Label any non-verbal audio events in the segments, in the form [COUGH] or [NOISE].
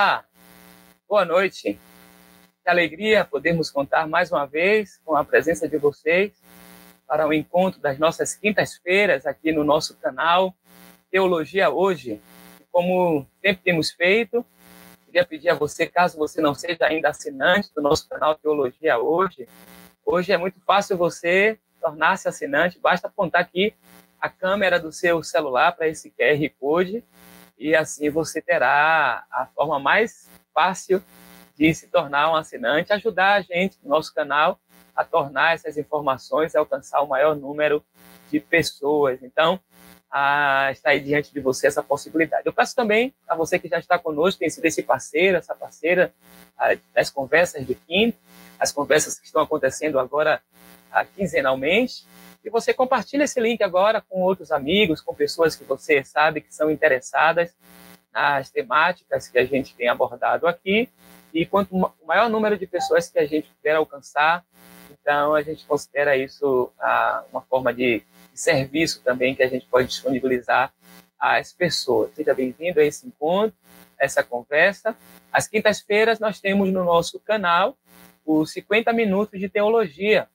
Olá, boa noite. Que alegria podermos contar mais uma vez com a presença de vocês para o encontro das nossas quintas-feiras aqui no nosso canal Teologia Hoje. Como sempre temos feito, queria pedir a você, caso você não seja ainda assinante do nosso canal Teologia Hoje, hoje é muito fácil você tornar-se assinante, basta apontar aqui a câmera do seu celular para esse QR Code e assim você terá a forma mais fácil de se tornar um assinante, ajudar a gente no nosso canal a tornar essas informações alcançar o maior número de pessoas. Então, ah, está aí diante de você essa possibilidade. Eu peço também a você que já está conosco, tem sido esse parceiro, essa parceira ah, das conversas de quinto, as conversas que estão acontecendo agora ah, quinzenalmente, e você compartilha esse link agora com outros amigos, com pessoas que você sabe que são interessadas nas temáticas que a gente tem abordado aqui. E quanto o maior número de pessoas que a gente puder alcançar, então a gente considera isso ah, uma forma de, de serviço também que a gente pode disponibilizar às pessoas. Seja bem-vindo a esse encontro, a essa conversa. Às quintas-feiras nós temos no nosso canal os 50 minutos de teologia,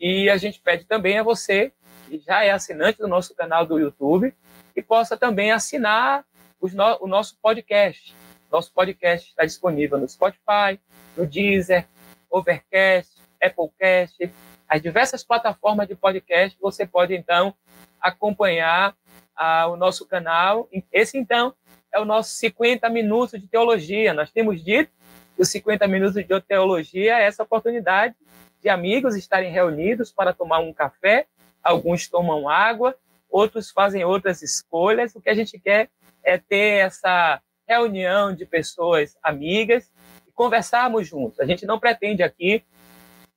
e a gente pede também a você, que já é assinante do nosso canal do YouTube, que possa também assinar no, o nosso podcast. Nosso podcast está disponível no Spotify, no Deezer, Overcast, Applecast, as diversas plataformas de podcast. Você pode, então, acompanhar ah, o nosso canal. Esse, então, é o nosso 50 minutos de teologia. Nós temos dito que os 50 minutos de teologia é essa oportunidade de amigos estarem reunidos para tomar um café, alguns tomam água, outros fazem outras escolhas. O que a gente quer é ter essa reunião de pessoas amigas e conversarmos juntos. A gente não pretende aqui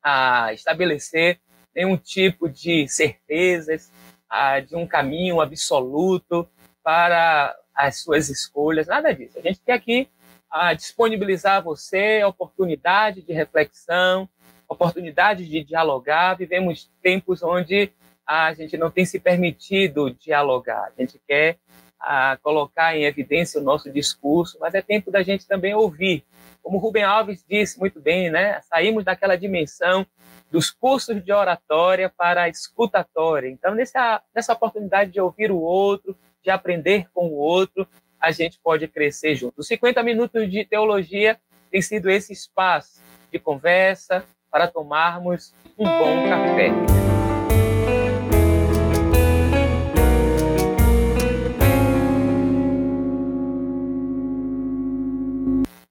ah, estabelecer nenhum tipo de certezas, ah, de um caminho absoluto para as suas escolhas, nada disso. A gente quer aqui ah, disponibilizar a você a oportunidade de reflexão, oportunidade de dialogar. Vivemos tempos onde a gente não tem se permitido dialogar. A gente quer a, colocar em evidência o nosso discurso, mas é tempo da gente também ouvir. Como Rubem Alves disse muito bem, né? Saímos daquela dimensão dos cursos de oratória para a escutatória. Então, nessa, nessa oportunidade de ouvir o outro, de aprender com o outro, a gente pode crescer junto. Os 50 minutos de teologia tem sido esse espaço de conversa, para tomarmos um bom café.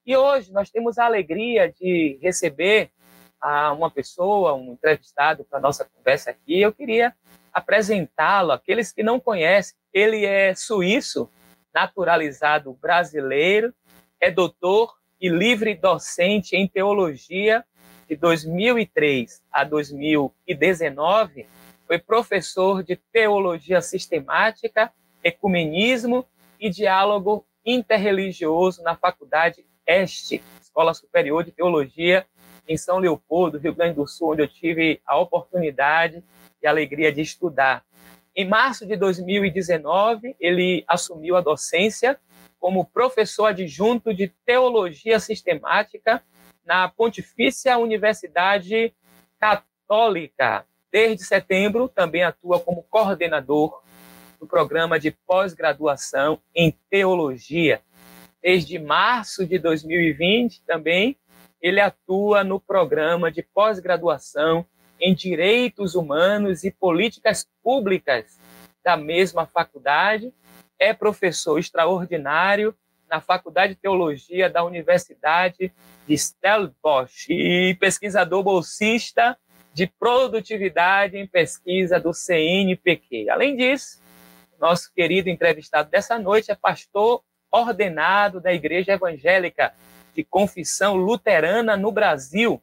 E hoje nós temos a alegria de receber a uma pessoa, um entrevistado para a nossa conversa aqui. Eu queria apresentá-lo, aqueles que não conhecem. Ele é suíço, naturalizado brasileiro, é doutor e livre docente em teologia de 2003 a 2019, foi professor de Teologia Sistemática, Ecumenismo e Diálogo Interreligioso na Faculdade Este, Escola Superior de Teologia, em São Leopoldo, Rio Grande do Sul, onde eu tive a oportunidade e a alegria de estudar. Em março de 2019, ele assumiu a docência como professor adjunto de Teologia Sistemática na Pontifícia Universidade Católica. Desde setembro, também atua como coordenador do programa de pós-graduação em teologia. Desde março de 2020, também, ele atua no programa de pós-graduação em direitos humanos e políticas públicas da mesma faculdade. É professor extraordinário na Faculdade de Teologia da Universidade de Stellenbosch e pesquisador bolsista de produtividade em pesquisa do CNPq. Além disso, nosso querido entrevistado dessa noite é pastor ordenado da Igreja Evangélica de Confissão Luterana no Brasil,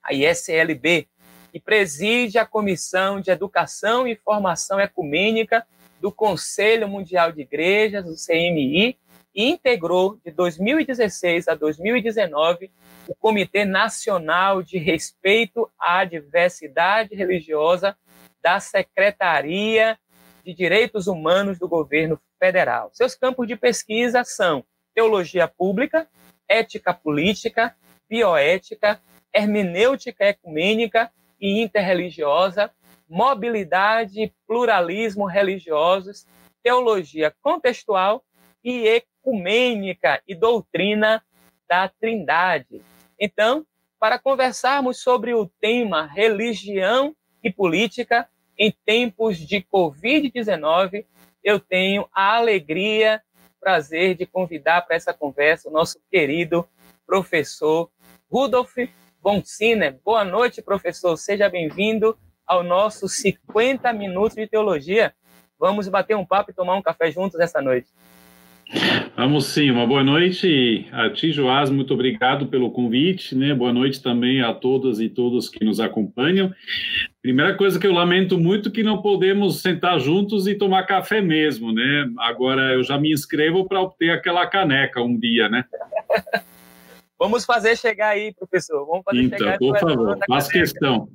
a ISLB, e preside a Comissão de Educação e Formação Ecumênica do Conselho Mundial de Igrejas, o CMI, e integrou de 2016 a 2019 o Comitê Nacional de Respeito à Diversidade Religiosa da Secretaria de Direitos Humanos do Governo Federal. Seus campos de pesquisa são teologia pública, ética política, bioética, hermenêutica ecumênica e interreligiosa, mobilidade, pluralismo religiosos, teologia contextual e ecumênica e doutrina da Trindade. Então, para conversarmos sobre o tema religião e política em tempos de Covid-19, eu tenho a alegria, prazer de convidar para essa conversa o nosso querido professor Rudolf Bonsiner. Boa noite, professor. Seja bem-vindo ao nosso 50 Minutos de Teologia. Vamos bater um papo e tomar um café juntos essa noite. Vamos sim, uma boa noite a ti, Joás, muito obrigado pelo convite, né? Boa noite também a todas e todos que nos acompanham. Primeira coisa que eu lamento muito que não podemos sentar juntos e tomar café mesmo, né? Agora eu já me inscrevo para obter aquela caneca um dia, né? Vamos fazer chegar aí, professor. Vamos fazer então, chegar por favor, faz questão.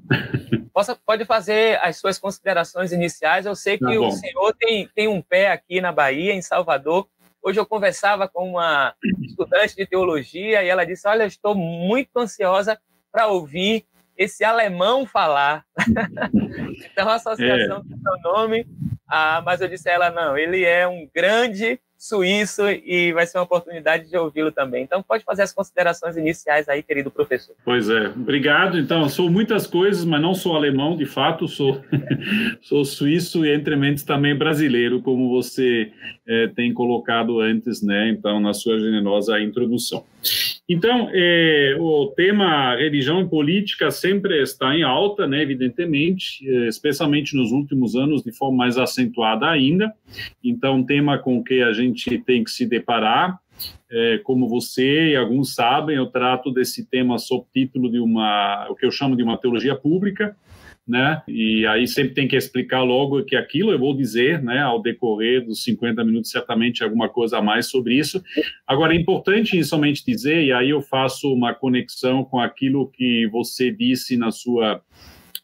Possa, pode fazer as suas considerações iniciais. Eu sei que tá o senhor tem, tem um pé aqui na Bahia, em Salvador. Hoje eu conversava com uma estudante de teologia e ela disse: Olha, estou muito ansiosa para ouvir esse alemão falar. [LAUGHS] então, a associação é. tem seu nome, ah, mas eu disse a ela: não, ele é um grande suíço e vai ser uma oportunidade de ouvi-lo também. Então, pode fazer as considerações iniciais aí, querido professor. Pois é, obrigado. Então, sou muitas coisas, mas não sou alemão, de fato, sou, [LAUGHS] sou suíço e, entre mentes, também brasileiro, como você é, tem colocado antes, né? Então, na sua generosa introdução. Então, é, o tema religião e política sempre está em alta, né, evidentemente, é, especialmente nos últimos anos, de forma mais acentuada ainda. Então, tema com que a gente tem que se deparar. É, como você e alguns sabem, eu trato desse tema sob título de uma, o que eu chamo de uma teologia pública, né? E aí sempre tem que explicar logo que aquilo eu vou dizer, né, ao decorrer dos 50 minutos, certamente alguma coisa a mais sobre isso. Agora, é importante somente dizer, e aí eu faço uma conexão com aquilo que você disse na sua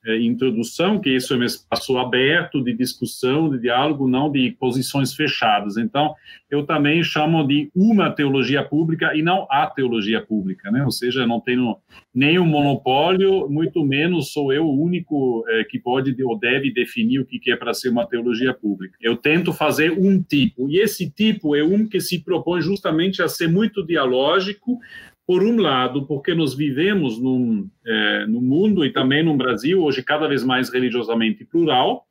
é, introdução, que isso é um espaço aberto de discussão, de diálogo, não de posições fechadas. Então, eu também chamo de uma teologia pública e não a teologia pública, né? Ou seja, não tenho nenhum monopólio, muito menos sou eu o único é, que pode ou deve definir o que é para ser uma teologia pública. Eu tento fazer um tipo, e esse tipo é um que se propõe justamente a ser muito dialógico, por um lado, porque nós vivemos num, é, no mundo e também no Brasil, hoje cada vez mais religiosamente plural,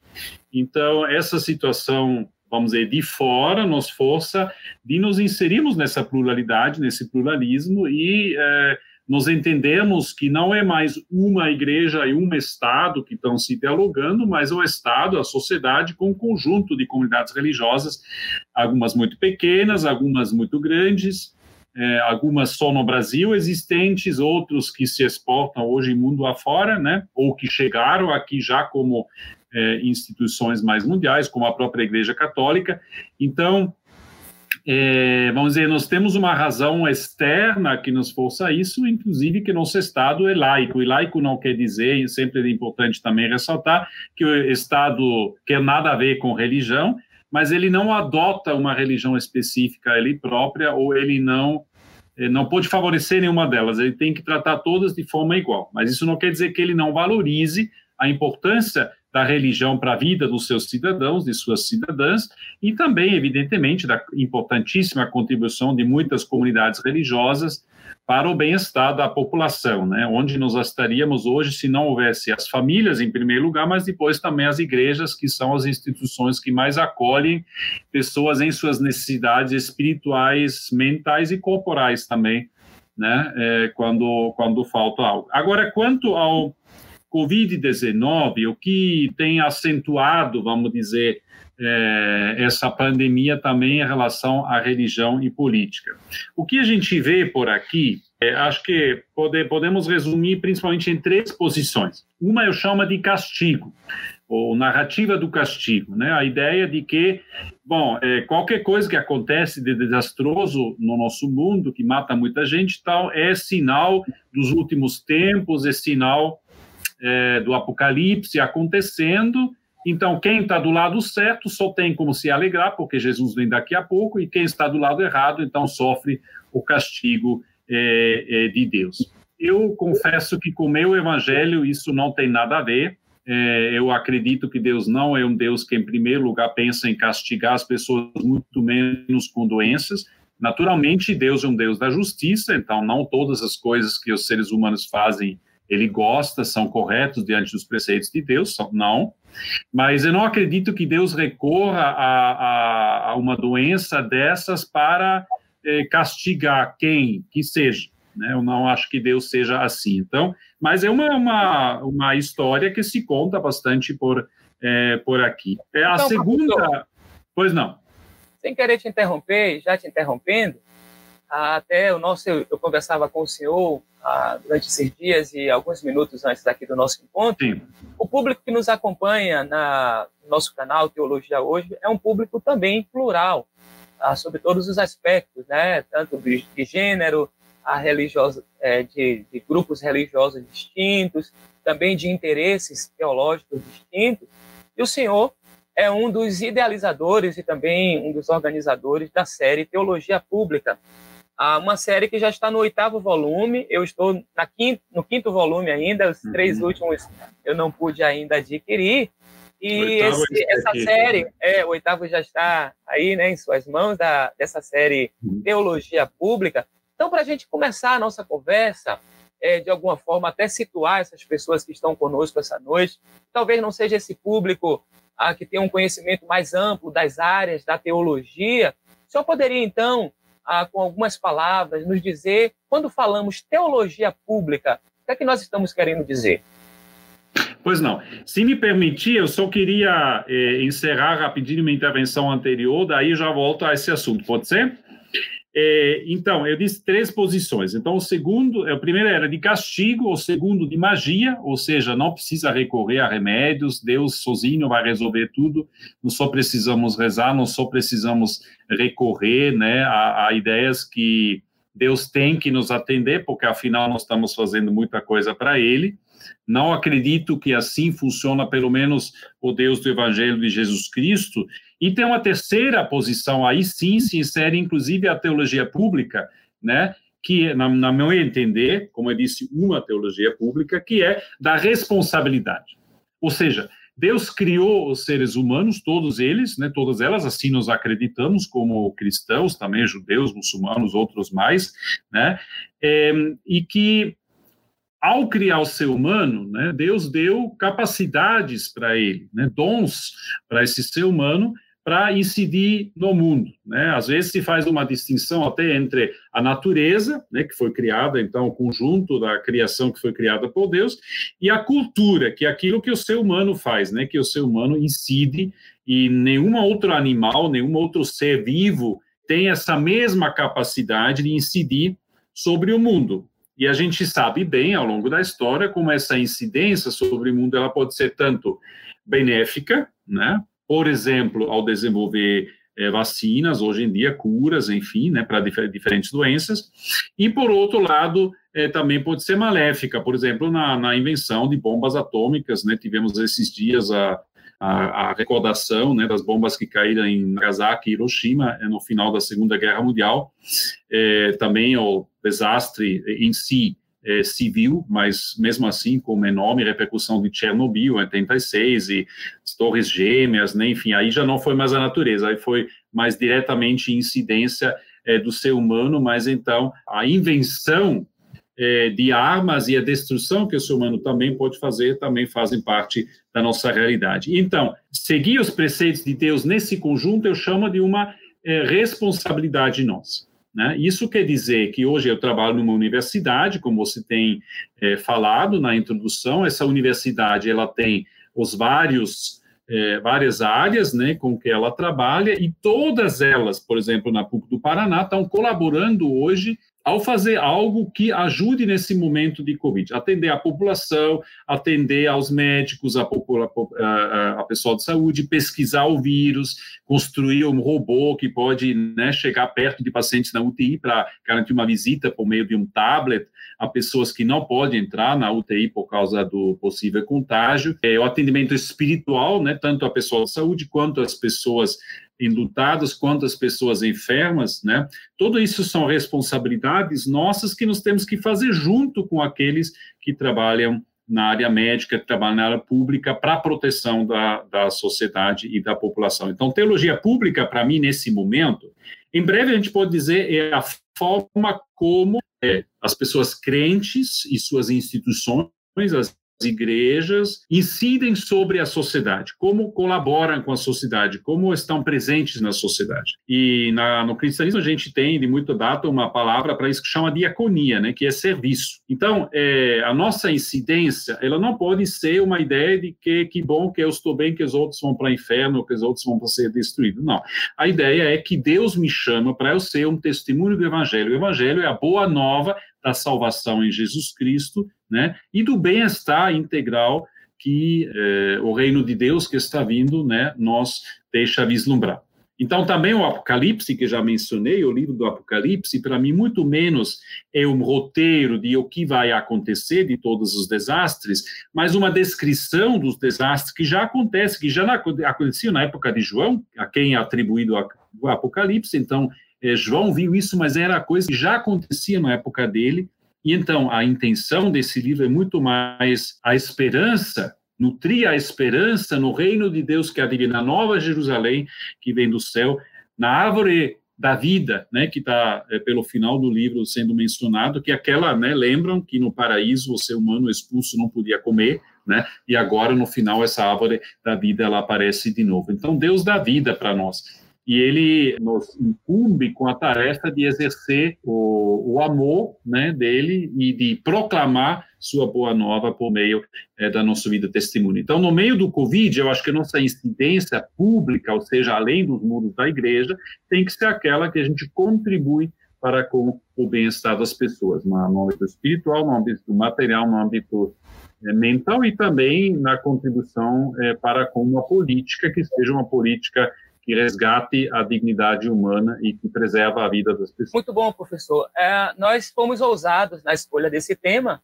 então essa situação, vamos dizer, de fora nos força de nos inserirmos nessa pluralidade, nesse pluralismo e é, nós entendemos que não é mais uma igreja e um Estado que estão se dialogando, mas o Estado, a sociedade, com um conjunto de comunidades religiosas, algumas muito pequenas, algumas muito grandes, é, algumas só no Brasil existentes, outros que se exportam hoje mundo afora, né, ou que chegaram aqui já como é, instituições mais mundiais, como a própria Igreja Católica. Então, é, vamos dizer, nós temos uma razão externa que nos força a isso, inclusive que nosso Estado é laico. E laico não quer dizer, e sempre é importante também ressaltar, que o Estado quer nada a ver com religião, mas ele não adota uma religião específica ele própria ou ele não eh, não pode favorecer nenhuma delas, ele tem que tratar todas de forma igual. Mas isso não quer dizer que ele não valorize a importância da religião para a vida dos seus cidadãos, de suas cidadãs, e também, evidentemente, da importantíssima contribuição de muitas comunidades religiosas para o bem-estar da população, né? onde nós estaríamos hoje se não houvesse as famílias, em primeiro lugar, mas depois também as igrejas, que são as instituições que mais acolhem pessoas em suas necessidades espirituais, mentais e corporais também, né? É, quando, quando falta algo. Agora, quanto ao Covid-19, o que tem acentuado, vamos dizer, é, essa pandemia também em relação à religião e política. O que a gente vê por aqui, é, acho que pode, podemos resumir principalmente em três posições. Uma eu chamo de castigo, ou narrativa do castigo, né? A ideia de que, bom, é, qualquer coisa que acontece de desastroso no nosso mundo, que mata muita gente, tal, é sinal dos últimos tempos, é sinal é, do apocalipse acontecendo então, quem está do lado certo só tem como se alegrar, porque Jesus vem daqui a pouco, e quem está do lado errado, então sofre o castigo é, é, de Deus. Eu confesso que com o meu evangelho isso não tem nada a ver. É, eu acredito que Deus não é um Deus que, em primeiro lugar, pensa em castigar as pessoas, muito menos com doenças. Naturalmente, Deus é um Deus da justiça, então não todas as coisas que os seres humanos fazem ele gosta, são corretos diante dos preceitos de Deus, não. Mas eu não acredito que Deus recorra a, a, a uma doença dessas para eh, castigar quem que seja. Né? Eu não acho que Deus seja assim. Então, mas é uma, uma, uma história que se conta bastante por, eh, por aqui. É a então, segunda. Pois não. Sem querer te interromper, já te interrompendo, até o nosso, eu conversava com o senhor ah, durante esses dias e alguns minutos antes daqui do nosso encontro. Sim. O público que nos acompanha na, no nosso canal Teologia Hoje é um público também plural, ah, sobre todos os aspectos, né? tanto de, de gênero, a religiosa, é, de, de grupos religiosos distintos, também de interesses teológicos distintos. E o senhor é um dos idealizadores e também um dos organizadores da série Teologia Pública, uma série que já está no oitavo volume, eu estou na quinto, no quinto volume ainda, os uhum. três últimos eu não pude ainda adquirir. E esse, essa série, é, o oitavo já está aí né, em suas mãos, da, dessa série uhum. Teologia Pública. Então, para a gente começar a nossa conversa, é, de alguma forma, até situar essas pessoas que estão conosco essa noite, talvez não seja esse público ah, que tem um conhecimento mais amplo das áreas da teologia, senhor poderia, então, ah, com algumas palavras, nos dizer, quando falamos teologia pública, o que é que nós estamos querendo dizer? Pois não. Se me permitir, eu só queria eh, encerrar rapidinho minha intervenção anterior, daí já volto a esse assunto, pode ser? É, então, eu disse três posições. Então, o segundo, o primeiro era de castigo, o segundo de magia, ou seja, não precisa recorrer a remédios, Deus sozinho vai resolver tudo, nós só precisamos rezar, nós só precisamos recorrer né, a, a ideias que Deus tem que nos atender, porque afinal nós estamos fazendo muita coisa para Ele. Não acredito que assim funciona, pelo menos, o Deus do Evangelho de Jesus Cristo. E tem uma terceira posição, aí sim se insere, inclusive, a teologia pública, né? que, na, na meu entender, como eu disse, uma teologia pública, que é da responsabilidade. Ou seja, Deus criou os seres humanos, todos eles, né, todas elas, assim nos acreditamos como cristãos, também judeus, muçulmanos, outros mais, né, é, e que ao criar o ser humano, né, Deus deu capacidades para ele, né, dons para esse ser humano para incidir no mundo. Né? Às vezes se faz uma distinção até entre a natureza, né, que foi criada, então, o conjunto da criação que foi criada por Deus, e a cultura, que é aquilo que o ser humano faz, né, que o ser humano incide, e nenhum outro animal, nenhum outro ser vivo tem essa mesma capacidade de incidir sobre o mundo. E a gente sabe bem, ao longo da história, como essa incidência sobre o mundo ela pode ser tanto benéfica, né? Por exemplo, ao desenvolver é, vacinas, hoje em dia, curas, enfim, né, para difer diferentes doenças, e, por outro lado, é, também pode ser maléfica, por exemplo, na, na invenção de bombas atômicas, né, tivemos esses dias a, a, a, recordação né, das bombas que caíram em Nagasaki e Hiroshima no final da Segunda Guerra Mundial, também o desastre em si é, civil, mas mesmo assim com uma enorme repercussão de Chernobyl, 86, e torres gêmeas, né, enfim, aí já não foi mais a natureza, aí foi mais diretamente incidência é, do ser humano, mas então a invenção é, de armas e a destruição que o ser humano também pode fazer, também fazem parte da nossa realidade. Então, seguir os preceitos de Deus nesse conjunto eu chamo de uma responsabilidade nossa. Né? Isso quer dizer que hoje eu trabalho numa universidade, como você tem é, falado na introdução, essa universidade ela tem os vários é, várias áreas né, com que ela trabalha e todas elas, por exemplo, na PUC do Paraná, estão colaborando hoje ao fazer algo que ajude nesse momento de Covid, atender a população, atender aos médicos, a, a, a pessoal de saúde, pesquisar o vírus, construir um robô que pode né, chegar perto de pacientes na UTI para garantir uma visita por meio de um tablet, a pessoas que não podem entrar na UTI por causa do possível contágio, é, o atendimento espiritual, né, tanto a pessoa de saúde quanto as pessoas enlutadas, quanto as pessoas enfermas, né? Tudo isso são responsabilidades nossas que nós temos que fazer junto com aqueles que trabalham na área médica, que trabalham na área pública para a proteção da, da sociedade e da população. Então, teologia pública, para mim, nesse momento, em breve a gente pode dizer é a forma como é, as pessoas crentes e suas instituições, as igrejas incidem sobre a sociedade, como colaboram com a sociedade, como estão presentes na sociedade. E na, no cristianismo a gente tem de muita data uma palavra para isso que chama diaconia, né, que é serviço. Então, é, a nossa incidência, ela não pode ser uma ideia de que que bom que eu estou bem, que os outros vão para o inferno, que os outros vão ser destruídos. Não. A ideia é que Deus me chama para eu ser um testemunho do evangelho. O evangelho é a boa nova da salvação em Jesus Cristo, né, e do bem-estar integral que eh, o reino de Deus que está vindo, né, nos deixa vislumbrar. Então, também o Apocalipse, que já mencionei, o livro do Apocalipse, para mim, muito menos é um roteiro de o que vai acontecer, de todos os desastres, mas uma descrição dos desastres que já acontecem, que já aconteciam na época de João, a quem é atribuído o Apocalipse. Então, é, João viu isso, mas era coisa que já acontecia na época dele. E então, a intenção desse livro é muito mais a esperança, nutrir a esperança no reino de Deus que é na Nova Jerusalém, que vem do céu, na árvore da vida, né, que está é, pelo final do livro sendo mencionado, que aquela, né, lembram que no paraíso o ser humano expulso não podia comer, né, e agora no final essa árvore da vida ela aparece de novo. Então Deus dá vida para nós e ele nos incumbe com a tarefa de exercer o, o amor né, dele e de proclamar sua boa nova por meio é, da nossa vida testemunho. Então, no meio do Covid, eu acho que a nossa incidência pública, ou seja, além dos muros da igreja, tem que ser aquela que a gente contribui para com o bem-estar das pessoas, no âmbito espiritual, no âmbito material, no âmbito é, mental e também na contribuição é, para com uma política que seja uma política que resgate a dignidade humana e que preserva a vida das pessoas. Muito bom, professor. É, nós fomos ousados na escolha desse tema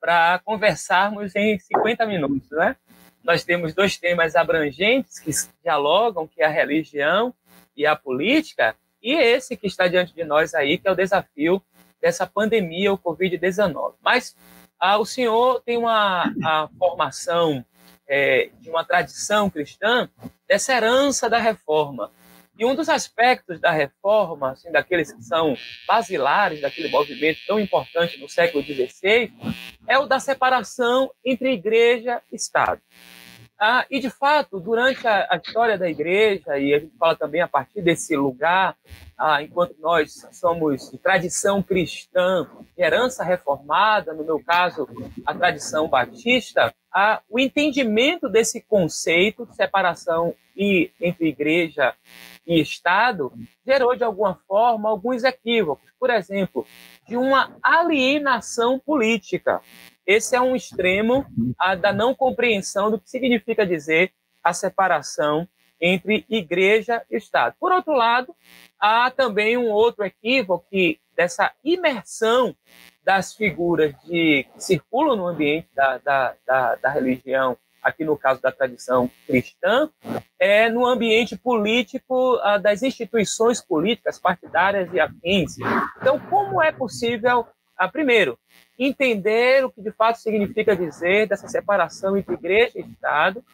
para conversarmos em 50 minutos, né? Nós temos dois temas abrangentes que dialogam, que é a religião e a política, e esse que está diante de nós aí, que é o desafio dessa pandemia, o Covid-19. Mas ah, o senhor tem uma formação é, de uma tradição cristã dessa herança da reforma. E um dos aspectos da reforma, assim, daqueles que são basilares daquele movimento tão importante no século XVI, é o da separação entre igreja e Estado. Ah, e, de fato, durante a, a, história da igreja, e a gente fala também a partir desse lugar, ah, enquanto nós somos de tradição cristã, herança reformada, no meu caso, a tradição batista, ah, o entendimento desse conceito de separação e, entre igreja e Estado gerou, de alguma forma, alguns equívocos. Por exemplo, de uma alienação política. Esse é um extremo a, da não compreensão do que significa dizer a separação entre igreja e Estado. Por outro lado, há também um outro equívoco que dessa imersão das figuras de, que circulam no ambiente da, da, da, da religião, aqui no caso da tradição cristã, é no ambiente político ah, das instituições políticas partidárias e afins. Então, como é possível, ah, primeiro, entender o que de fato significa dizer dessa separação entre igreja e Estado,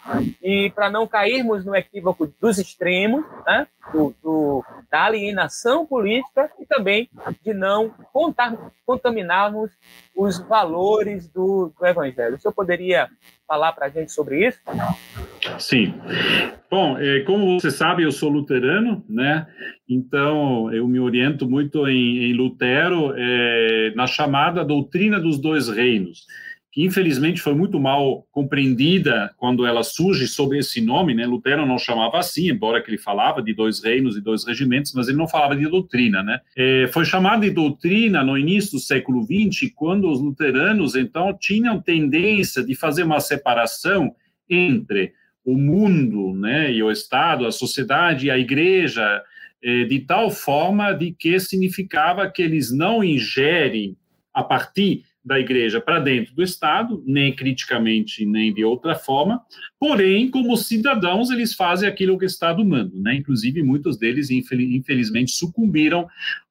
e para não cairmos no equívoco dos extremos, né, do, do, da alienação política e também de não contar, contaminarmos os valores do, do Evangelho. O senhor poderia falar para a gente sobre isso? Sim. Bom, é, como você sabe, eu sou luterano, né? Então, eu me oriento muito em, em Lutero é, na chamada doutrina dos dois reinos, que infelizmente foi muito mal compreendida quando ela surge sob esse nome, né? Lutero não chamava assim, embora que ele falava de dois reinos e dois regimentos, mas ele não falava de doutrina, né? É, foi chamada de doutrina no início do século XX, quando os luteranos, então, tinham tendência de fazer uma separação entre o mundo, né, e o Estado, a sociedade a igreja, eh, de tal forma de que significava que eles não ingerem a partir da igreja para dentro do Estado, nem criticamente, nem de outra forma, porém, como cidadãos, eles fazem aquilo que o Estado manda, né? Inclusive, muitos deles, infelizmente, sucumbiram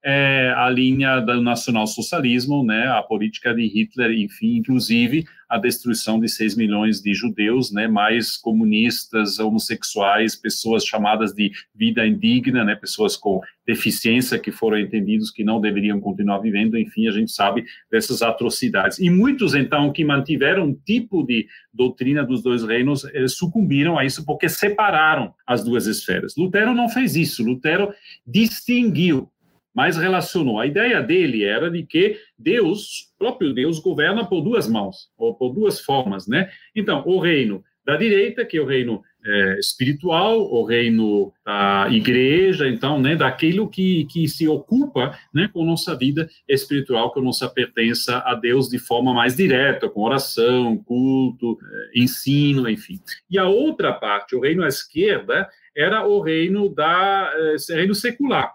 é, à linha do nacionalsocialismo, né? A política de Hitler, enfim, inclusive a destruição de 6 milhões de judeus, né? Mais comunistas, homossexuais, pessoas chamadas de vida indigna, né? Pessoas com deficiência que foram entendidos que não deveriam continuar vivendo, enfim, a gente sabe dessas atrocidades. E muitos, então, que mantiveram um tipo de doutrina dos dois reinos, eh, sucumbiram a isso porque separaram as duas esferas. Lutero não fez isso, Lutero distinguiu, mas relacionou. A ideia dele era de que Deus, próprio Deus, governa por duas mãos, ou por duas formas, né? Então, o reino da direita, que é o reino é, espiritual, o reino da igreja, então, né, daquilo que, que se ocupa né, com nossa vida espiritual, com nossa pertença a Deus de forma mais direta, com oração, culto, é, ensino, enfim. E a outra parte, o reino à esquerda, era o reino da é, reino secular.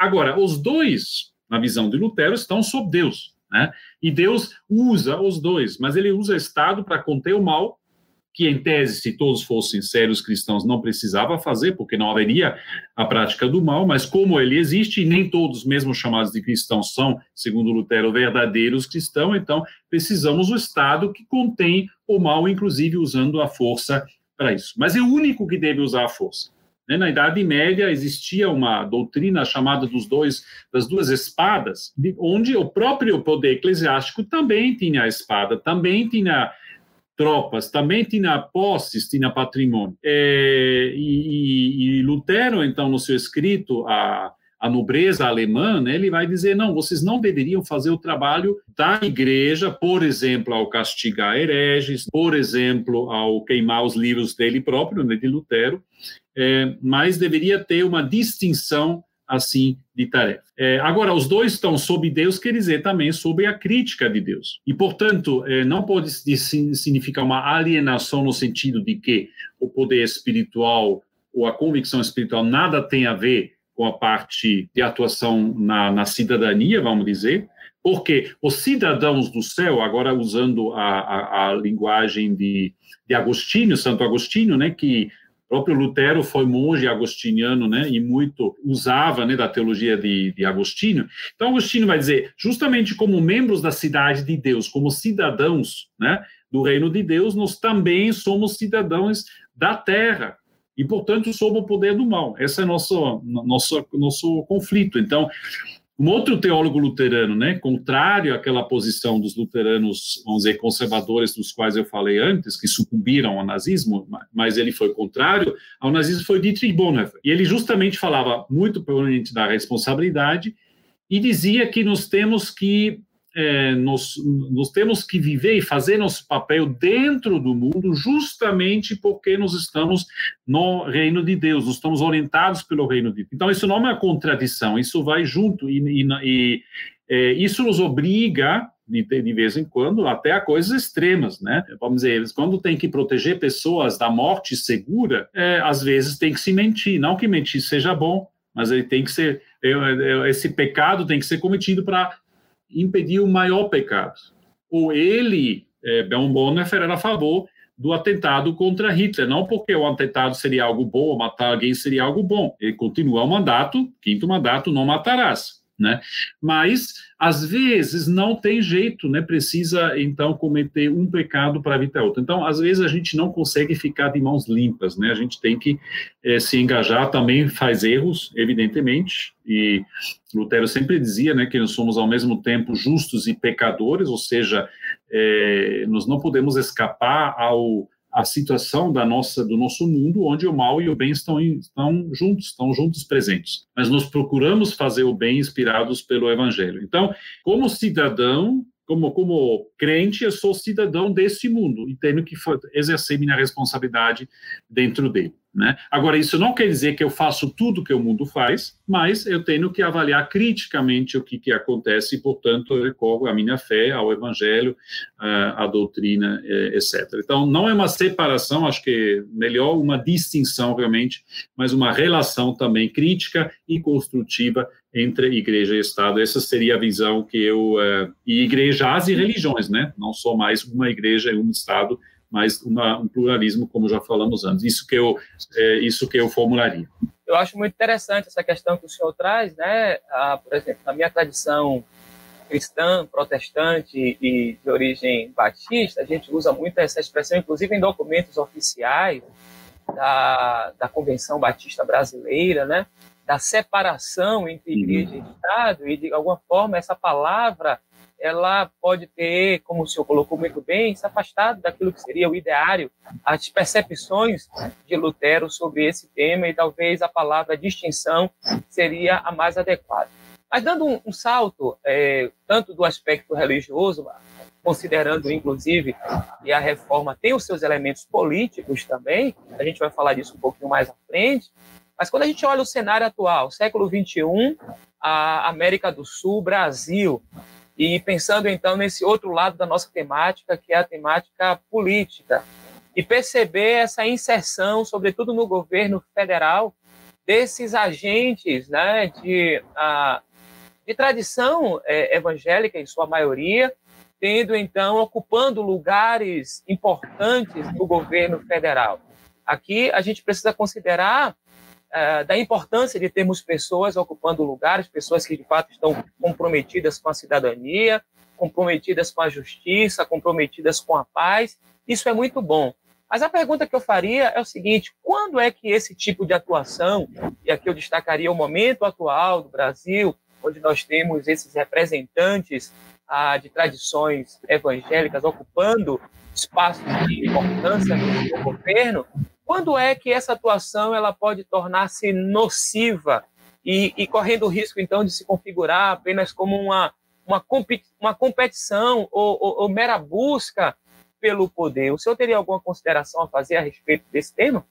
Agora, os dois, na visão de Lutero, estão sob Deus. Né? E Deus usa os dois, mas ele usa o Estado para conter o mal que em tese, se todos fossem sérios cristãos, não precisava fazer, porque não haveria a prática do mal, mas como ele existe, e nem todos, mesmo chamados de cristãos, são, segundo Lutero, verdadeiros cristãos, então precisamos do Estado que contém o mal, inclusive usando a força para isso. Mas é o único que deve usar a força. Né? Na Idade Média existia uma doutrina chamada dos dois, das duas espadas, onde o próprio poder eclesiástico também tinha a espada, também tinha tropas, também tinha posses, tinha patrimônio. É, e, e, Lutero, então, no seu escrito, a, a nobreza alemã, né, ele vai dizer, não, vocês não deveriam fazer o trabalho da igreja, por exemplo, ao castigar hereges, por exemplo, ao queimar os livros dele próprio, né, de Lutero, é, mas deveria ter uma distinção assim de tarefa. É, agora, os dois estão sob Deus, quer dizer também sobre a crítica de Deus. E, portanto, é, não pode significar uma alienação no sentido de que o poder espiritual ou a convicção espiritual nada tem a ver com a parte de atuação na, na cidadania, vamos dizer, porque os cidadãos do céu, agora usando a, a, a linguagem de, de Agostinho, Santo Agostinho, né, que próprio Lutero foi monge agostiniano, né, e muito usava, né, da teologia de, de Agostinho. Então, Agostinho vai dizer, justamente como membros da cidade de Deus, como cidadãos, né, do reino de Deus, nós também somos cidadãos da terra e, portanto, sob o poder do mal. Esse é nosso nosso nosso conflito. Então, um outro teólogo luterano, né, contrário àquela posição dos luteranos, vamos dizer, conservadores, dos quais eu falei antes, que sucumbiram ao nazismo, mas ele foi contrário ao nazismo, foi Dietrich Bonhoeffer. E ele justamente falava muito provavelmente da responsabilidade e dizia que nós temos que é, nós, nós, temos que viver e fazer nosso papel dentro do mundo, justamente porque nós estamos no reino de Deus, nós estamos orientados pelo reino de Deus. Então, isso não é uma contradição, isso vai junto, e, e, e é, isso nos obriga, de, de, vez em quando, até a coisas extremas, né? Vamos dizer, quando tem que proteger pessoas da morte segura, é, às vezes tem que se mentir, não que mentir seja bom, mas ele tem que ser, esse pecado tem que ser cometido para impedir o maior pecado. Ou ele, é, Bern Bonhoeffer, era a favor do atentado contra Hitler, não porque o atentado seria algo bom, matar alguém seria algo bom. Ele continua o mandato, quinto mandato, não matarás né? Mas às vezes não tem jeito, né? Precisa então cometer um pecado para evitar outro. Então, às vezes a gente não consegue ficar de mãos limpas, né? A gente tem que é, se engajar, também faz erros, evidentemente. E Lutero sempre dizia, né, que nós somos ao mesmo tempo justos e pecadores, ou seja, é, nós não podemos escapar ao a situação da nossa do nosso mundo onde o mal e o bem estão estão juntos estão juntos presentes. Mas nós procuramos fazer o bem inspirados pelo evangelho. Então como cidadão como como crente eu sou cidadão desse mundo e tenho que exercer minha responsabilidade dentro dele Né? Agora, isso não quer dizer que eu faço tudo que o mundo faz, mas eu tenho que avaliar criticamente o que, que acontece e, portanto, eu recorro à minha fé, ao evangelho, à, doutrina, eh, etc. Então, não é uma separação, acho que é melhor uma distinção realmente, mas uma relação também crítica e construtiva entre igreja e Estado. Essa seria a visão que eu. Uh, e igrejas e religiões, né? Não só mais uma igreja e um Estado, mas uma, um pluralismo, como já falamos antes. Isso que eu, é, isso que eu formularia. Eu acho muito interessante essa questão que o senhor traz, né? Ah, por exemplo, na minha tradição cristã, protestante e de origem batista, a gente usa muito essa expressão, inclusive em documentos oficiais da, da Convenção Batista Brasileira, né? Da separação entre igreja e Estado, e de alguma forma essa palavra ela pode ter, como o senhor colocou muito bem, se afastado daquilo que seria o ideário, as percepções de Lutero sobre esse tema e talvez a palavra distinção seria a mais adequada. Mas dando um, um salto, é, tanto do aspecto religioso, considerando inclusive que a reforma tem os seus elementos políticos também, a gente vai falar disso um pouquinho mais à frente, mas quando a gente olha o cenário atual, século 21, a América do Sul, Brasil, e pensando então nesse outro lado da nossa temática, que é a temática política, e perceber essa inserção, sobretudo no governo federal, desses agentes né, de, a, de tradição é, evangélica, em sua maioria, tendo então ocupando lugares importantes no governo federal. Aqui a gente precisa considerar uh, da importância de termos pessoas ocupando lugares, pessoas que de fato estão comprometidas com a cidadania, comprometidas com a justiça, comprometidas com a paz. Isso é muito bom. Mas a pergunta que eu faria é o seguinte: quando é que esse tipo de atuação, e aqui eu destacaria o momento atual do Brasil, onde nós temos esses representantes ah, de tradições evangélicas ocupando espaços de importância no governo, quando é que essa atuação ela pode tornar-se nociva e, e, correndo o risco, então, de se configurar apenas como uma, uma, uma competição ou, ou, ou mera busca pelo poder. O senhor teria alguma consideração a fazer a respeito desse tema?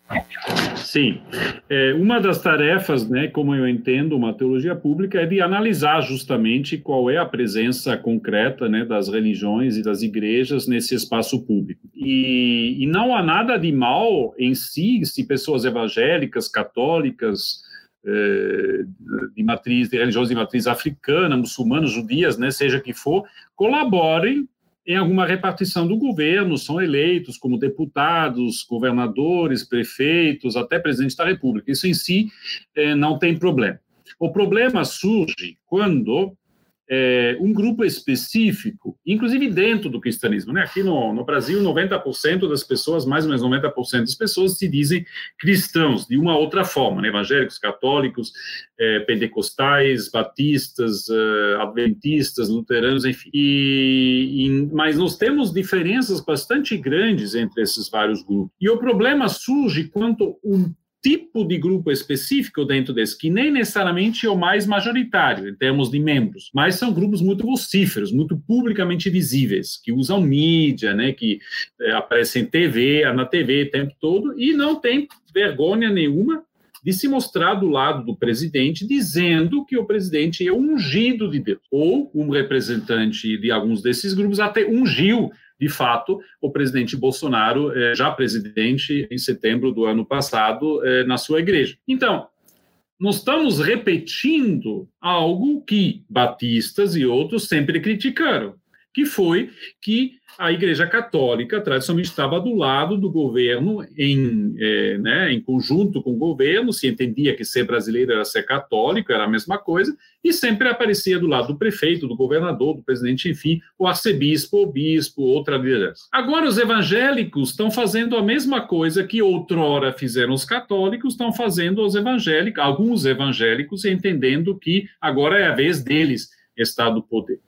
Sim. É, uma das tarefas, né, como eu entendo uma teologia pública, é de analisar justamente qual é a presença concreta né, das religiões e das igrejas nesse espaço público. E, e não há nada de mal em si se pessoas evangélicas, católicas, é, de matriz, de religiões de matriz africana, muçulmanas, judias, né, seja que for, colaborem em alguma repartição do governo, são eleitos como deputados, governadores, prefeitos, até presidente da República. Isso em si eh, não tem problema. O problema surge quando é, um grupo específico, inclusive dentro do cristianismo. Né? Aqui no, no Brasil, 90% das pessoas, mais ou menos 90% das pessoas, se dizem cristãos, de uma outra forma, né? evangélicos, católicos, é, pentecostais, batistas, é, adventistas, luteranos, enfim. E, e, mas nós temos diferenças bastante grandes entre esses vários grupos. E o problema surge quando um tipo de grupo específico dentro desse, que nem necessariamente é o mais majoritário em termos de membros, mas são grupos muito vocíferos, muito publicamente visíveis, que usam mídia, né, que é, aparecem TV, na TV o tempo todo, e não tem vergonha nenhuma de se mostrar do lado do presidente, dizendo que o presidente é ungido de Deus. Ou um representante de alguns desses grupos até ungiu de fato, o presidente Bolsonaro, é, já presidente em setembro do ano passado, é, na sua igreja. Então, nós estamos repetindo algo que batistas e outros sempre criticaram, que foi que a Igreja Católica tradicionalmente estava do lado do governo, em, é, né, em conjunto com o governo, se entendia que ser brasileiro era ser católico, era a mesma coisa, e sempre aparecia do lado do prefeito, do governador, do presidente, enfim, o arcebispo, o bispo, outra liderança. Agora, os evangélicos estão fazendo a mesma coisa que outrora fizeram os católicos, estão fazendo os evangélicos, alguns evangélicos, entendendo que agora é a vez deles estar do poder.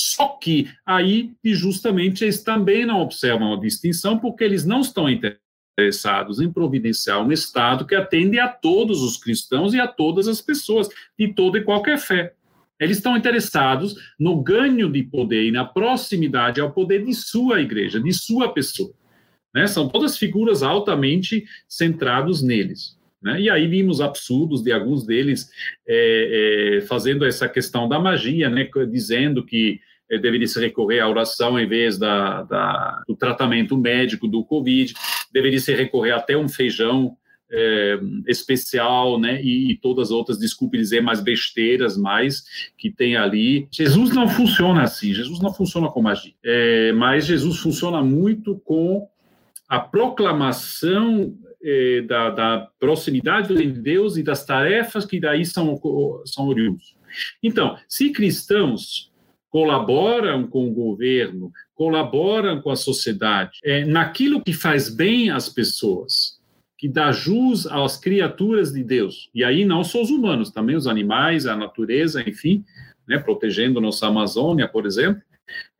Só que aí, justamente, eles também não observam a distinção, porque eles não estão interessados em providenciar um Estado que atende a todos os cristãos e a todas as pessoas, de toda e qualquer fé. Eles estão interessados no ganho de poder e na proximidade ao poder de sua igreja, de sua pessoa. Né? São todas figuras altamente centradas neles. Né? E aí vimos absurdos de alguns deles é, é, fazendo essa questão da magia, né? dizendo que deveria se recorrer à oração em vez da, da, do tratamento médico do Covid, deveria se recorrer até um feijão é, especial, né, e, e, todas as outras, desculpe dizer, mais besteiras mais que tem ali. Jesus não funciona assim, Jesus não funciona com magia, é, mas Jesus funciona muito com a proclamação da, da, proximidade de Deus e das tarefas que daí são, são oriundos. Então, se cristãos colaboram com o governo, colaboram com a sociedade, é, naquilo que faz bem às pessoas, que dá jus às criaturas de Deus, e aí não só os humanos, também os animais, a natureza, enfim, né, protegendo nossa Amazônia, por exemplo,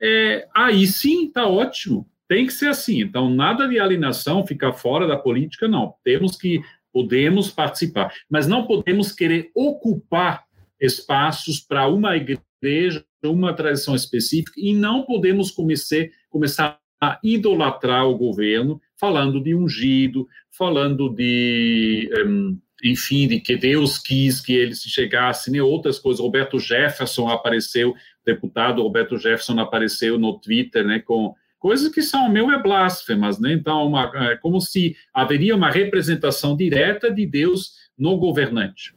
é, aí sim está ótimo. Tem que ser assim. Então, nada de alienação, ficar fora da política, não. Temos que, podemos participar, mas não podemos querer ocupar espaços para uma igreja, uma tradição específica, e não podemos começar a idolatrar o governo, falando de ungido, falando de, um, enfim, de que Deus quis que ele se chegasse, nem outras coisas. Roberto Jefferson apareceu, deputado Roberto Jefferson apareceu no Twitter, né, com coisas que são meu é blasfemas, né? Então, uma, é como se haveria uma representação direta de Deus no governante.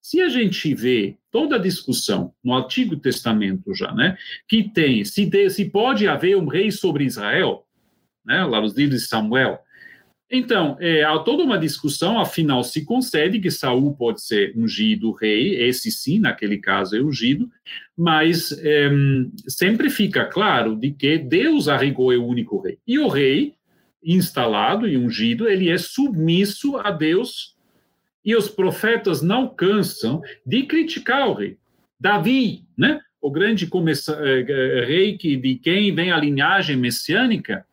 Se a gente vê toda a discussão no Antigo Testamento já, né, que tem se, de, se pode haver um rei sobre Israel, né, lá nos livros de Samuel, então, é, há toda uma discussão, afinal, se concede que Saul pode ser ungido rei, esse sim, naquele caso é ungido, mas é, sempre fica claro de que Deus a rigor é o único rei. E o rei, instalado e ungido, ele é submisso a Deus, e os profetas não cansam de criticar o rei. Davi, né, o grande é, é, rei que, de quem vem a linhagem messiânica,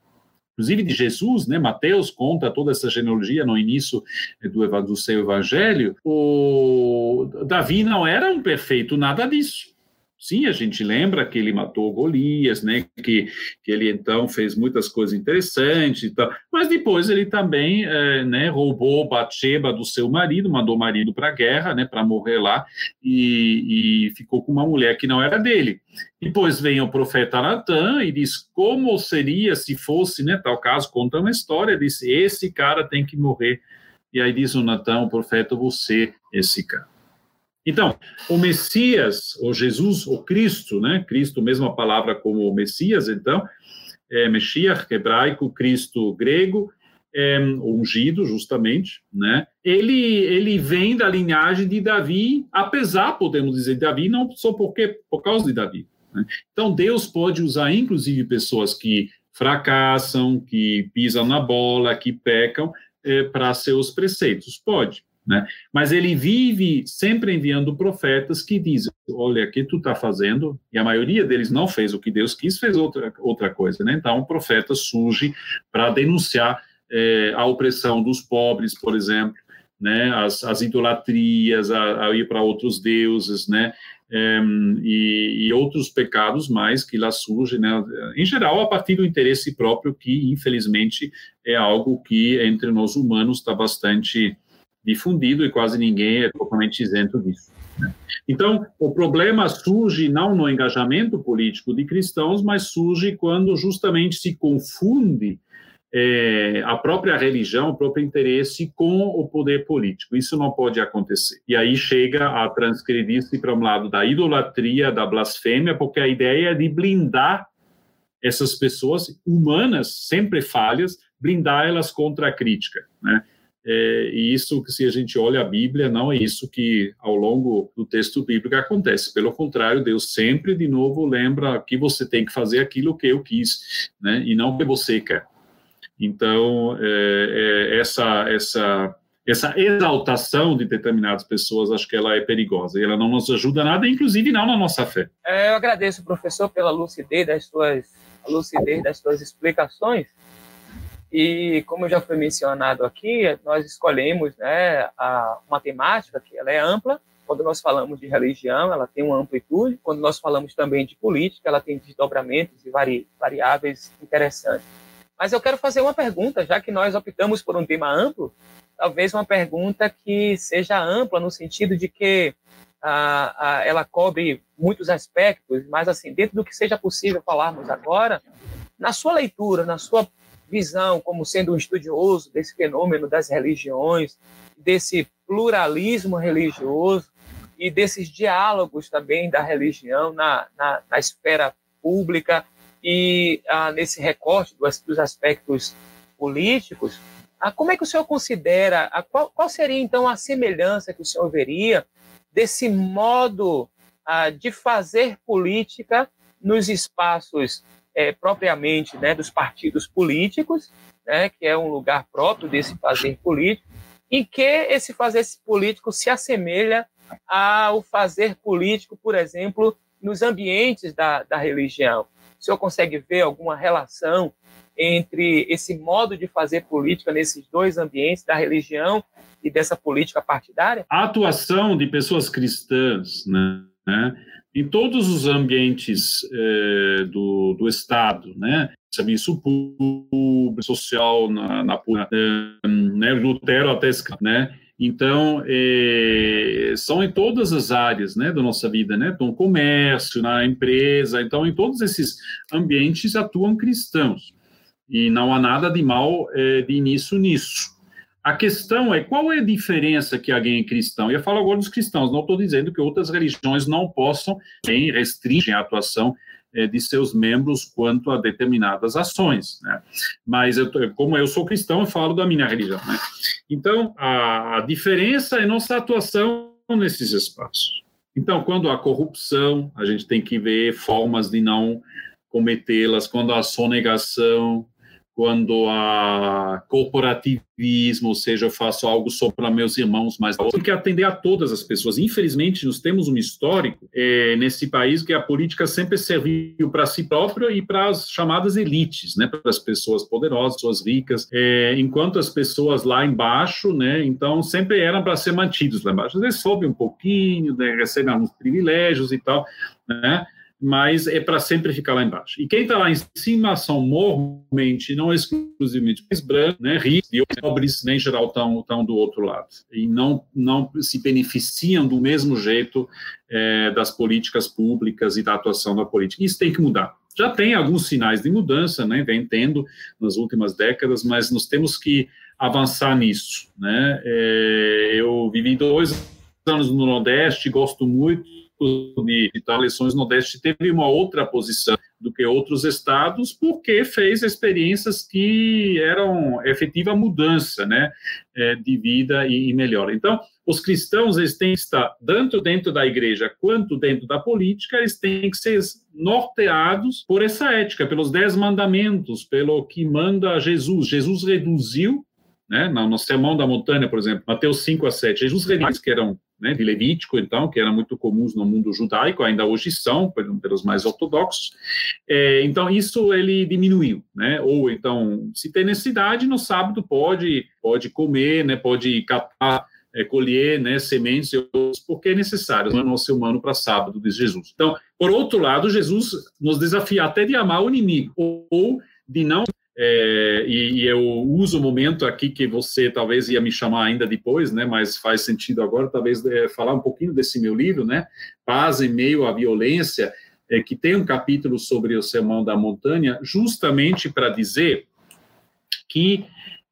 inclusive de Jesus, né? Mateus conta toda essa genealogia no início do, do seu evangelho. O Davi não era um perfeito, nada disso. Sim, a gente lembra que ele matou Golias, né? Que, que ele então fez muitas coisas interessantes e tal. Mas depois ele também, é, né? Roubou Batsheba do seu marido, mandou o marido para a guerra, né? Para morrer lá e, e ficou com uma mulher que não era dele. Depois vem o profeta Natan e diz como seria se fosse, né? Tal caso conta uma história, diz esse cara tem que morrer. E aí diz o Natan, o profeta, você esse cara. Então, o Messias, o Jesus, o Cristo, né? Cristo, mesma palavra como Messias, então, é hebraico, Cristo, grego, é, ungido, justamente, né? Ele, ele vem da linhagem de Davi, apesar, podemos dizer, Davi, não só porque, por causa de Davi. Né? Então, Deus pode usar, inclusive, pessoas que fracassam, que pisam na bola, que pecam, é, para seus preceitos. Pode. Né? Mas ele vive sempre enviando profetas que dizem: olha, o que tu está fazendo, e a maioria deles não fez o que Deus quis, fez outra, outra coisa. Né? Então, o profeta surge para denunciar é, a opressão dos pobres, por exemplo, né? as, as idolatrias, a, a ir para outros deuses, né? É, e, e, outros pecados mais que lá surgem, né? em geral, a partir do interesse próprio, que infelizmente é algo que entre nós humanos está bastante difundido e quase ninguém é totalmente isento disso. Né? Então, o problema surge não no engajamento político de cristãos, mas surge quando justamente se confunde é, a própria religião, o próprio interesse com o poder político. Isso não pode acontecer. E aí chega a transgredir-se para um lado da idolatria, da blasfêmia, porque a ideia é de blindar essas pessoas humanas, sempre falhas, blindar elas contra a crítica, né? É, e isso, se a gente olha a Bíblia, não é isso que ao longo do texto bíblico acontece. Pelo contrário, Deus sempre, de novo, lembra que você tem que fazer aquilo que eu quis, né? e não que você quer. Então, é, é, essa, essa, essa exaltação de determinadas pessoas, acho que ela é perigosa, e ela não nos ajuda nada, inclusive não na nossa fé. É, eu agradeço, professor, pela lucidez das suas, lucidez das suas explicações, e como já foi mencionado aqui, nós escolhemos né, a matemática, que ela é ampla. Quando nós falamos de religião, ela tem uma amplitude. Quando nós falamos também de política, ela tem desdobramentos e vari, variáveis interessantes. Mas eu quero fazer uma pergunta, já que nós optamos por um tema amplo, talvez uma pergunta que seja ampla no sentido de que ah, ah, ela cobre muitos aspectos, mas assim, dentro do que seja possível falarmos agora, na sua leitura, na sua visão como sendo um estudioso desse fenômeno das religiões, desse pluralismo religioso e desses diálogos também da religião na, na, na esfera pública e ah, nesse recorte dos, dos aspectos políticos, ah, como é que o senhor considera, ah, qual, qual, seria então a semelhança que o senhor veria desse modo ah, de fazer política nos espaços é, propriamente né, dos partidos políticos, né, que é um lugar próprio desse fazer político, em que esse fazer político se assemelha ao fazer político, por exemplo, nos ambientes da, da religião. O senhor consegue ver alguma relação entre esse modo de fazer política nesses dois ambientes, da religião e dessa política partidária? A atuação de pessoas cristãs, né, né em todos os ambientes eh, do, do Estado, né? Serviço público, social, na, na né? Lutero até né? Então, eh, são em todas as áreas né, da nossa vida, né? No comércio, na empresa, então, em todos esses ambientes atuam cristãos. E não há nada de mal eh, de início nisso. A questão é qual é a diferença que alguém é cristão? E eu falo agora dos cristãos, não estou dizendo que outras religiões não possam, nem restringem a atuação é, de seus membros quanto a determinadas ações, né? Mas eu, como eu sou cristão, eu falo da minha religião, né? Então, a, a diferença é nossa atuação nesses espaços. Então, quando há corrupção, a gente tem que ver formas de não cometê-las, quando há sonegação, quando há corporativismo, ou seja, eu faço algo só para meus irmãos, mas tem que atender a todas as pessoas. Infelizmente, nós temos um histórico é, nesse país que a política sempre serviu para si própria e para as chamadas elites, né, para as pessoas poderosas, pessoas ricas, é, enquanto as pessoas lá embaixo, né, então sempre eram para ser mantidos lá embaixo. Às vezes um pouquinho, né, recebem alguns privilégios e tal, né, mas é para sempre ficar lá embaixo. E quem está lá em cima são mormente, não exclusivamente os brancos, né, ricos e pobres, nem geral estão, estão do outro lado. E não, não se beneficiam do mesmo jeito é, das políticas públicas e da atuação da política. Isso tem que mudar. Já tem alguns sinais de mudança, né, vem tendo nas últimas décadas, mas nós temos que avançar nisso. Né? É, eu vivi dois anos no Nordeste, gosto muito de ditar eleições no Nordeste teve uma outra posição do que outros estados, porque fez experiências que eram efetiva mudança né, é, de vida e, e melhora. Então, os cristãos eles têm que estar, tanto dentro da igreja quanto dentro da política, eles têm que ser norteados por essa ética, pelos dez mandamentos, pelo que manda Jesus. Jesus reduziu né? No, Sermão da Montanha, por exemplo, Mateus 5 a 7, Jesus reis que eram né, de Levítico, então, que eram muito comuns no mundo judaico, ainda hoje são, pelos mais ortodoxos. É, então, isso ele diminuiu, né? Ou, então, se tem necessidade, no sábado pode, pode comer, né? Pode catar, é, colher, né? Sementes, porque é necessário, não é nosso humano para sábado, diz Jesus. Então, por outro lado, Jesus nos desafia até de amar o inimigo, ou de não é, e, e, eu uso o momento aqui que você talvez ia me chamar ainda depois, né? Mas faz sentido agora, talvez é, falar um pouquinho desse meu livro, né? Paz em meio à violência, é, que tem um capítulo sobre o sermão da montanha, justamente para dizer que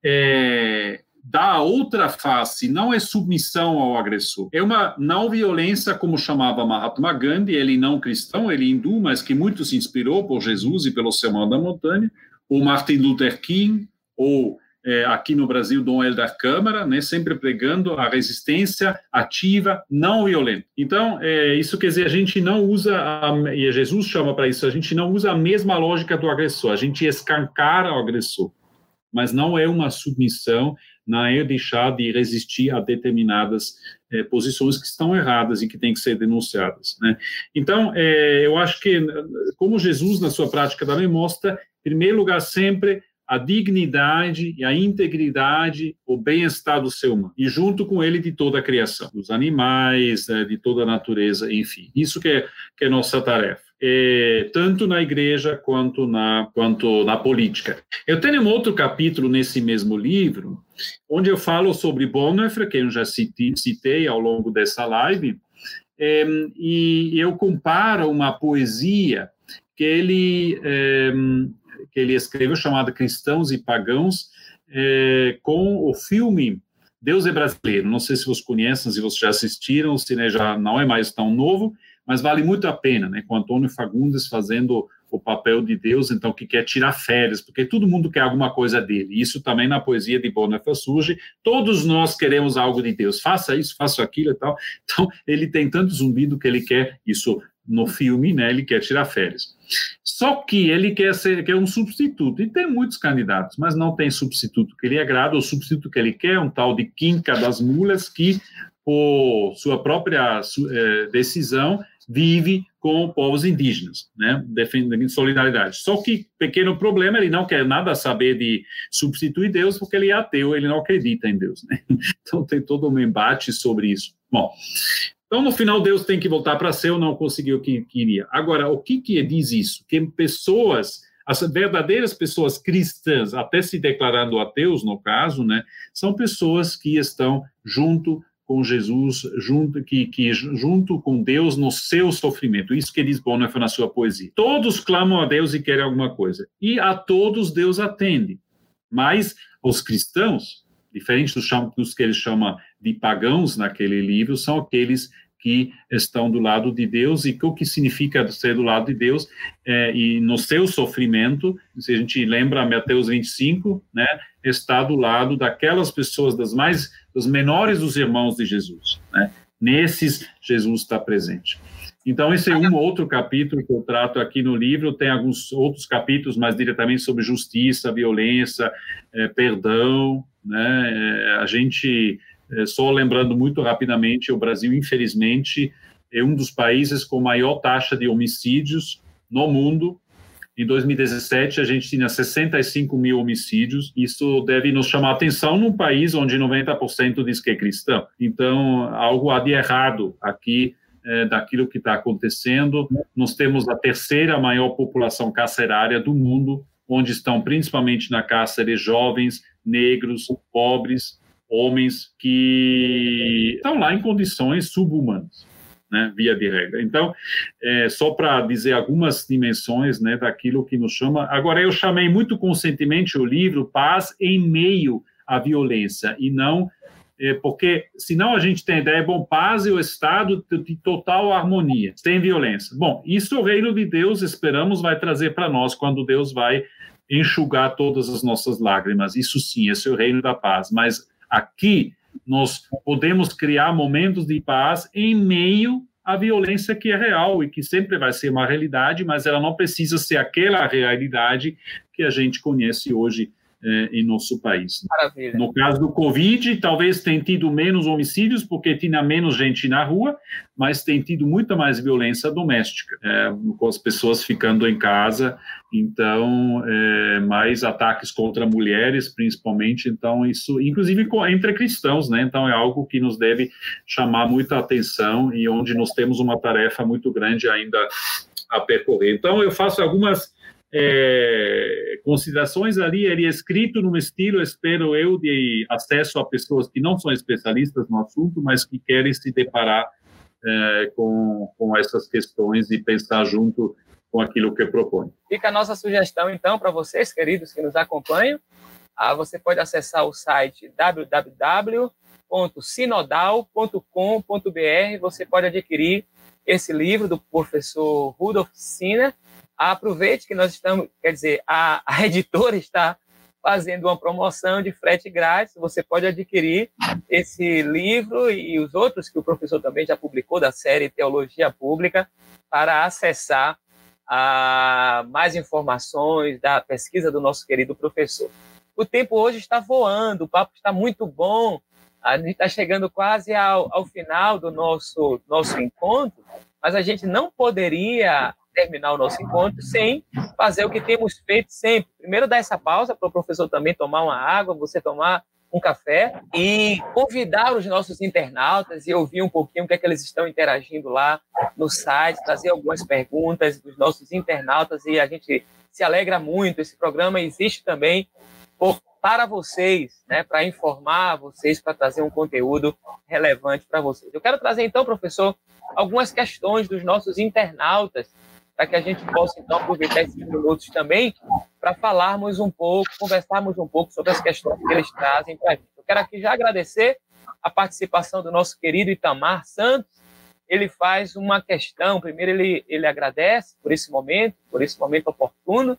é, da outra face não é submissão ao agressor, é uma não violência, como chamava Mahatma Gandhi, ele não cristão, ele hindu, mas que muito se inspirou por Jesus e pelo sermão da montanha o Martin Luther King, ou é, aqui no Brasil, Dom Helder Câmara, né, sempre pregando a resistência ativa, não violenta. Então, é, isso quer dizer, a gente não usa, a, e Jesus chama para isso, a gente não usa a mesma lógica do agressor, a gente escancara o agressor, mas não é uma submissão, não é deixar de resistir a determinadas é, posições que estão erradas e que têm que ser denunciadas. Né? Então, é, eu acho que, como Jesus, na sua prática também mostra, em primeiro lugar, sempre a dignidade e a integridade, o bem-estar do ser humano, e junto com ele de toda a criação, dos animais, né, de toda a natureza, enfim. Isso que é, que é nossa tarefa. É, tanto na igreja quanto na, quanto na política. Eu tenho um outro capítulo nesse mesmo livro, onde eu falo sobre Bonhoeffer, que eu já citei, citei ao longo dessa live, é, e eu comparo uma poesia que ele, é, que ele escreveu, chamada Cristãos e Pagãos, com o filme Deus é Brasileiro. Não sei se vocês conhecem, se vocês já assistiram, o cine já não é mais tão novo, mas vale muito a pena, né? Com Antônio Fagundes fazendo o papel de Deus, então, que quer tirar férias, porque todo mundo quer alguma coisa dele. Isso também na poesia de Bonhoeffer surge. Todos nós queremos algo de Deus. Faça isso, faça aquilo e tal. Então, ele tem tanto zumbido que ele quer isso no filme, né? Ele quer tirar férias. Só que ele quer ser quer um substituto, e tem muitos candidatos, mas não tem substituto que lhe agrada. O substituto que ele quer é um tal de Quinca das Mulas, que, por sua própria é, decisão, vive com povos indígenas, né, defendendo solidariedade. Só que, pequeno problema, ele não quer nada saber de substituir Deus, porque ele é ateu, ele não acredita em Deus, né? [LAUGHS] Então tem todo um embate sobre isso. Bom, então, no final, Deus tem que voltar para ser ou não conseguiu o que queria. Agora, o que, que diz isso? Que pessoas, as verdadeiras pessoas cristãs, até se declarando ateus, no caso, né, são pessoas que estão junto com Jesus, junto, que, que, junto com Deus no seu sofrimento. Isso que diz Bonhoeffer na sua poesia. Todos clamam a Deus e querem alguma coisa. E a todos Deus atende. Mas os cristãos, diferente dos, dos que ele chama de pagãos naquele livro, são aqueles que estão do lado de Deus e o que significa ser do lado de Deus é, e no seu sofrimento, se a gente lembra Mateus 25, né, está do lado daquelas pessoas das mais dos menores dos irmãos de Jesus, né? Nesses Jesus está presente. Então, esse é um outro capítulo que eu trato aqui no livro. Tem alguns outros capítulos mais diretamente sobre justiça, violência, é, perdão. Né? É, a gente, só lembrando muito rapidamente, o Brasil, infelizmente, é um dos países com maior taxa de homicídios no mundo. Em 2017, a gente tinha 65 mil homicídios. Isso deve nos chamar a atenção num país onde 90% diz que é cristão. Então, algo há de errado aqui é, daquilo que está acontecendo. Nós temos a terceira maior população carcerária do mundo, onde estão principalmente na cárcere jovens, negros, pobres, homens que estão lá em condições subhumanas. Né, via de regra. Então, é, só para dizer algumas dimensões né, daquilo que nos chama. Agora, eu chamei muito conscientemente o livro Paz em Meio à Violência, e não é, porque senão a gente tem a ideia, bom, paz e o Estado de total harmonia, sem violência. Bom, isso o reino de Deus, esperamos, vai trazer para nós quando Deus vai enxugar todas as nossas lágrimas. Isso sim, esse é o reino da paz. Mas aqui nós podemos criar momentos de paz em meio à violência que é real e que sempre vai ser uma realidade, mas ela não precisa ser aquela realidade que a gente conhece hoje é, em nosso país. Maravilha. No caso do Covid, talvez tenha tido menos homicídios, porque tinha menos gente na rua, mas tem tido muita mais violência doméstica, é, com as pessoas ficando em casa, então, é, mais ataques contra mulheres, principalmente, então isso, inclusive entre cristãos, né, então é algo que nos deve chamar muita atenção e onde nós temos uma tarefa muito grande ainda a percorrer. Então, eu faço algumas é, considerações ali, ele é escrito num estilo, espero eu, de acesso a pessoas que não são especialistas no assunto, mas que querem se deparar é, com, com essas questões e pensar junto com aquilo que propõe. Fica a nossa sugestão, então, para vocês, queridos que nos acompanham. Ah, você pode acessar o site www.sinodal.com.br. Você pode adquirir esse livro do professor Rudolf Sinner, aproveite que nós estamos, quer dizer, a, a [LAUGHS] editora está fazendo uma promoção de frete grátis. Você pode adquirir esse livro e os outros que o professor também já publicou da série Teologia Pública para acessar a mais informações da pesquisa do nosso querido professor. O tempo hoje está voando, o papo está muito bom. A gente está chegando quase ao, ao final do nosso nosso encontro, mas a gente não poderia terminar o nosso encontro sem fazer o que temos feito sempre. Primeiro, dar essa pausa para o professor também tomar uma água, você tomar um café e convidar os nossos internautas e ouvir um pouquinho o que é que eles estão interagindo lá no site, trazer algumas perguntas dos nossos internautas e a gente se alegra muito. Esse programa existe também por, para vocês, né, para informar vocês, para trazer um conteúdo relevante para vocês. Eu quero trazer então, professor, algumas questões dos nossos internautas para que a gente possa então aproveitar esses minutos também para falarmos um pouco, conversarmos um pouco sobre as questões que eles trazem para a gente. Eu quero aqui já agradecer a participação do nosso querido Itamar Santos. Ele faz uma questão, primeiro ele, ele agradece por esse momento, por esse momento oportuno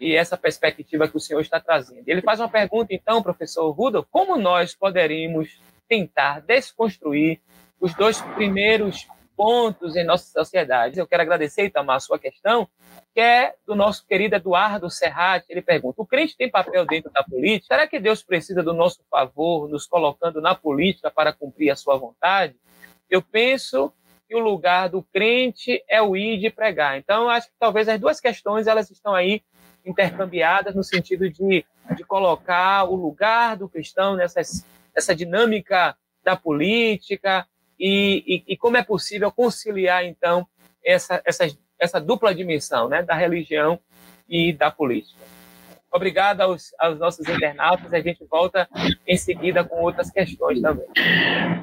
e essa perspectiva que o senhor está trazendo. Ele faz uma pergunta, então, professor Rudolf, como nós poderíamos tentar desconstruir os dois primeiros pontos em nossa sociedade. Eu quero agradecer, Itamar, a sua questão, que é do nosso querido Eduardo Serrati. Ele pergunta: o crente tem papel dentro da política? Será que Deus precisa do nosso favor, nos colocando na política para cumprir a sua vontade? Eu penso que o lugar do crente é o ir de pregar. Então, acho que talvez as duas questões elas estão aí intercambiadas no sentido de, de colocar o lugar do cristão nessa, nessa dinâmica da política, e, e, e como é possível conciliar, então, essa, essa, essa dupla dimensão né, da religião e da política. Obrigado aos, aos, nossos internautas. A gente volta em seguida com outras questões também.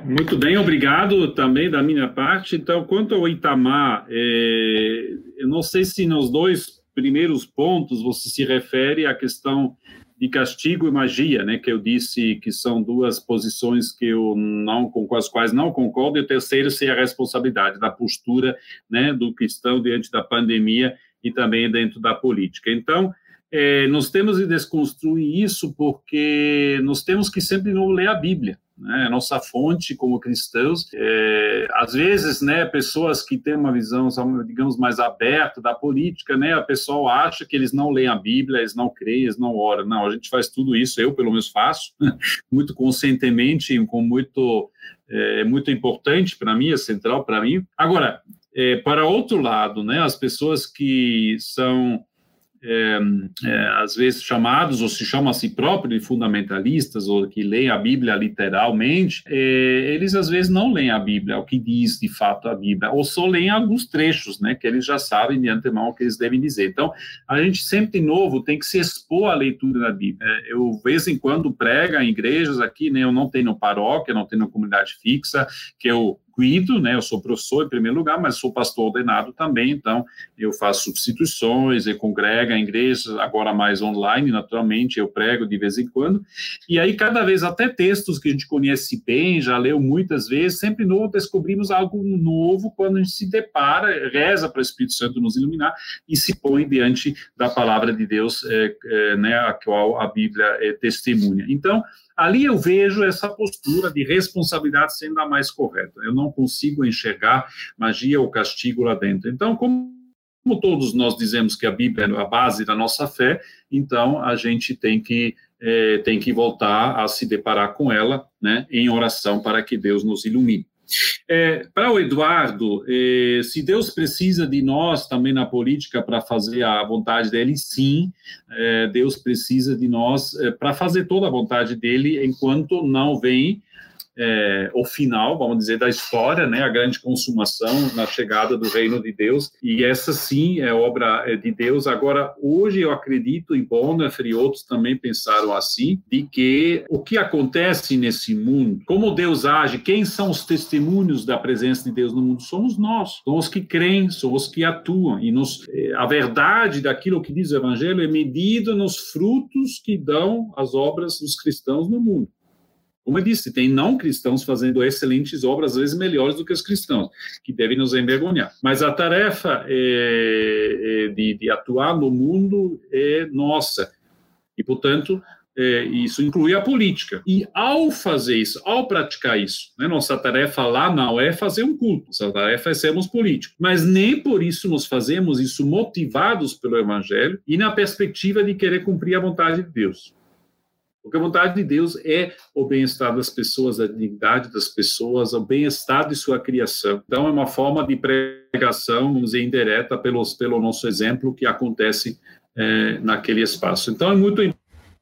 Muito bem, obrigado também da minha parte. Então, quanto ao Itamar, é, eu não sei se nos dois primeiros pontos você se refere à questão de castigo e magia, né, que eu disse que são duas posições que eu não com as quais não concordo, e o terceiro seria a responsabilidade da postura, né, do cristão diante da pandemia e também dentro da política. Então, é, nós temos de desconstruir isso porque nós temos que sempre não ler a Bíblia né, nossa fonte como cristãos. É, às vezes, né, pessoas que têm uma visão, digamos, mais aberta da política, né, a pessoa acha que eles não leem a Bíblia, eles não creem, eles não oram. Não, a gente faz tudo isso, eu pelo menos faço, [LAUGHS] muito conscientemente, com muito, é, muito importante para mim, é central para mim. Agora, é, para outro lado, né, as pessoas que são é, é, às vezes chamados, ou se chamam a si próprios de fundamentalistas, ou que leem a Bíblia literalmente, é, eles às vezes não leem a Bíblia, o que diz de fato a Bíblia, ou só leem alguns trechos, né, que eles já sabem de antemão o que eles devem dizer. Então, a gente sempre, de novo, tem que se expor à leitura da Bíblia. É, eu, de vez em quando, prega em igrejas aqui, né, eu não tenho paróquia, não tenho comunidade fixa, que eu cuido, né? Eu sou professor em primeiro lugar, mas sou pastor ordenado também, então eu faço substituições, eu congrego em igrejas, agora mais online, naturalmente, eu prego de vez em quando. E aí, cada vez, até textos que a gente conhece bem, já leu muitas vezes, sempre novo, descobrimos algo novo quando a gente se depara, reza para o Espírito Santo nos iluminar e se põe diante da palavra de Deus, é, é, né, a qual a Bíblia é testemunha. Então, Ali eu vejo essa postura de responsabilidade sendo a mais correta. Eu não consigo enxergar magia ou castigo lá dentro. Então, como como todos nós dizemos que a Bíblia é a base da nossa fé, então a gente tem que é, tem que voltar a se deparar com ela, né, em oração para que Deus nos ilumine. É, para o Eduardo, é, se Deus precisa de nós também na política para fazer a vontade dele, sim, é, Deus precisa de nós é, para fazer toda a vontade dele, enquanto não vem é, o final, vamos dizer, da história, né, a grande consumação na chegada do reino de Deus, e essa sim é obra é, de Deus. Agora, hoje eu acredito, e Bonhoeffer e outros também pensaram assim, de que o que acontece nesse mundo, como Deus age, quem são os testemunhos da presença de Deus no mundo? Somos nós, somos os que creem, somos os que atuam, e nos, é, a verdade daquilo que diz o Evangelho é medida nos frutos que dão as obras dos cristãos no mundo. Como eu disse, tem não cristãos fazendo excelentes obras, às vezes melhores do que os cristãos, que devem nos envergonhar. Mas a tarefa é, é de, de, atuar no mundo é nossa. E, portanto, é, isso inclui a política. E ao fazer isso, ao praticar isso, né, nossa tarefa lá não é fazer um culto, nossa tarefa é sermos políticos. Mas nem por isso nós fazemos isso motivados pelo Evangelho e na perspectiva de querer cumprir a vontade de Deus. Porque a vontade de Deus é o bem-estar das pessoas, a dignidade das pessoas, o bem-estar de sua criação. Então, é uma forma de pregação, vamos dizer, indireta pelos, pelo nosso exemplo que acontece é, naquele espaço. Então, é muito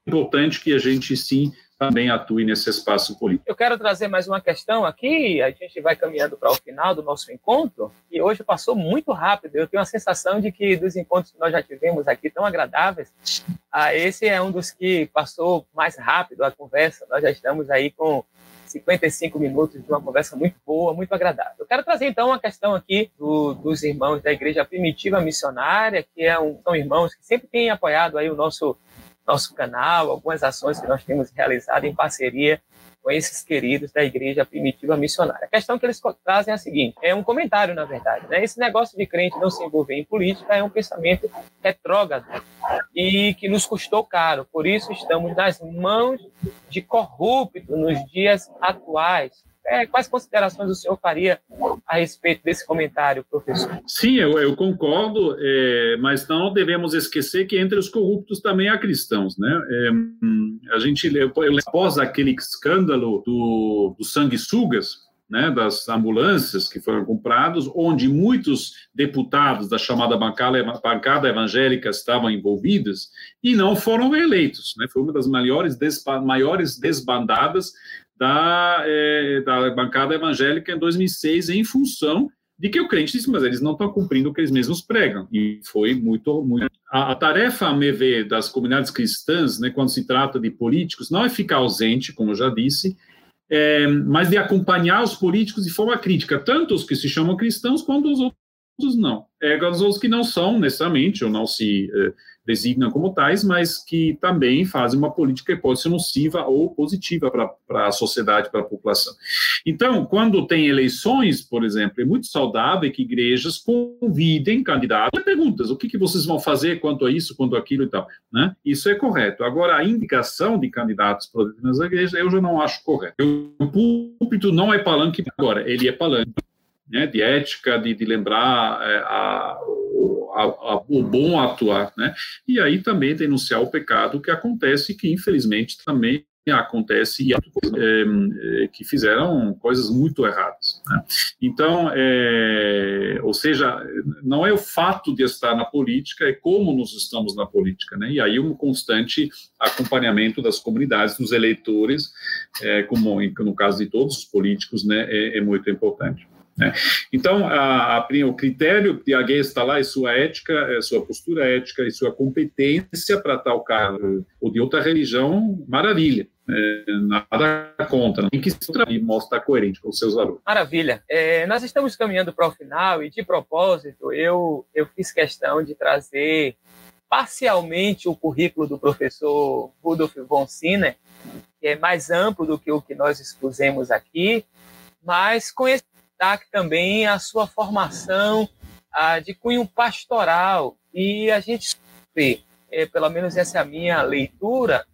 importante que a gente, sim, também atue nesse espaço político. Eu quero trazer mais uma questão aqui, a gente vai caminhando para o final do nosso encontro, e hoje passou muito rápido. Eu tenho a sensação de que dos encontros que nós já tivemos aqui tão agradáveis, esse é um dos que passou mais rápido a conversa. Nós já estamos aí com 55 minutos de uma conversa muito boa, muito agradável. Eu quero trazer então uma questão aqui do, dos irmãos da Igreja Primitiva Missionária, que é um, são irmãos que sempre têm apoiado aí o nosso nosso canal, algumas ações que nós temos realizado em parceria com esses queridos da Igreja Primitiva Missionária. A questão que eles trazem é a seguinte: é um comentário, na verdade. Né? Esse negócio de crente não se envolver em política é um pensamento retrógrado e que nos custou caro. Por isso, estamos nas mãos de corrupto nos dias atuais. É, quais considerações o senhor faria a respeito desse comentário, professor? Sim, eu, eu concordo, é, mas não devemos esquecer que entre os corruptos também há cristãos, né? É, a gente, após aquele escândalo do, do sanguessugas, né, das ambulâncias que foram comprados, onde muitos deputados da chamada bancada, bancada evangélica estavam envolvidos e não foram eleitos. Né? Foi uma das maiores, maiores desbandadas da, é, da bancada evangélica em 2006 em função de que o crente disse, mas eles não estão cumprindo o que eles mesmos pregam. E foi muito. muito... A, a, tarefa, a me ver, das comunidades cristãs, né, quando se trata de políticos, não é ficar ausente, como eu já disse, é, mas de acompanhar os políticos de forma crítica, tanto os que se chamam cristãos quanto os outros não. É, os que não são necessariamente, ou não se. É, designam como tais, mas que também fazem uma política que pode ser nociva ou positiva para a sociedade, para a população. Então, quando tem eleições, por exemplo, é muito saudável que igrejas convidem candidatos e perguntas, o que, que vocês vão fazer quanto a isso, quanto a aquilo e tal. Né? Isso é correto. Agora, a indicação de candidatos para nas igrejas, eu já não acho correto. O púlpito não é palanque agora, ele é palanque né, de ética, de, de lembrar é, a, a, a, o bom atuar, né? E aí também denunciar o pecado que acontece, que infelizmente também acontece e é, que fizeram coisas muito erradas. Né? Então, é, ou seja, não é o fato de estar na política, é como nós estamos na política, né? E aí um constante acompanhamento das comunidades, dos eleitores, é, como no caso de todos os políticos, né, é, é muito importante. Né? Então, a, a, o critério de alguém está lá é sua ética, é sua postura ética e sua competência para tal cargo, ou de outra religião, maravilha. É, nada contra, tem que e mostra coerente com os seus valores. Maravilha. É, nós estamos caminhando para o final e, de propósito, eu, eu fiz questão de trazer parcialmente o currículo do professor Rudolf von Sinner, que é mais amplo do que o que nós expusemos aqui, mas esse destaque também a sua formação de cunho pastoral. E a gente vê, é, pelo menos essa é a minha leitura,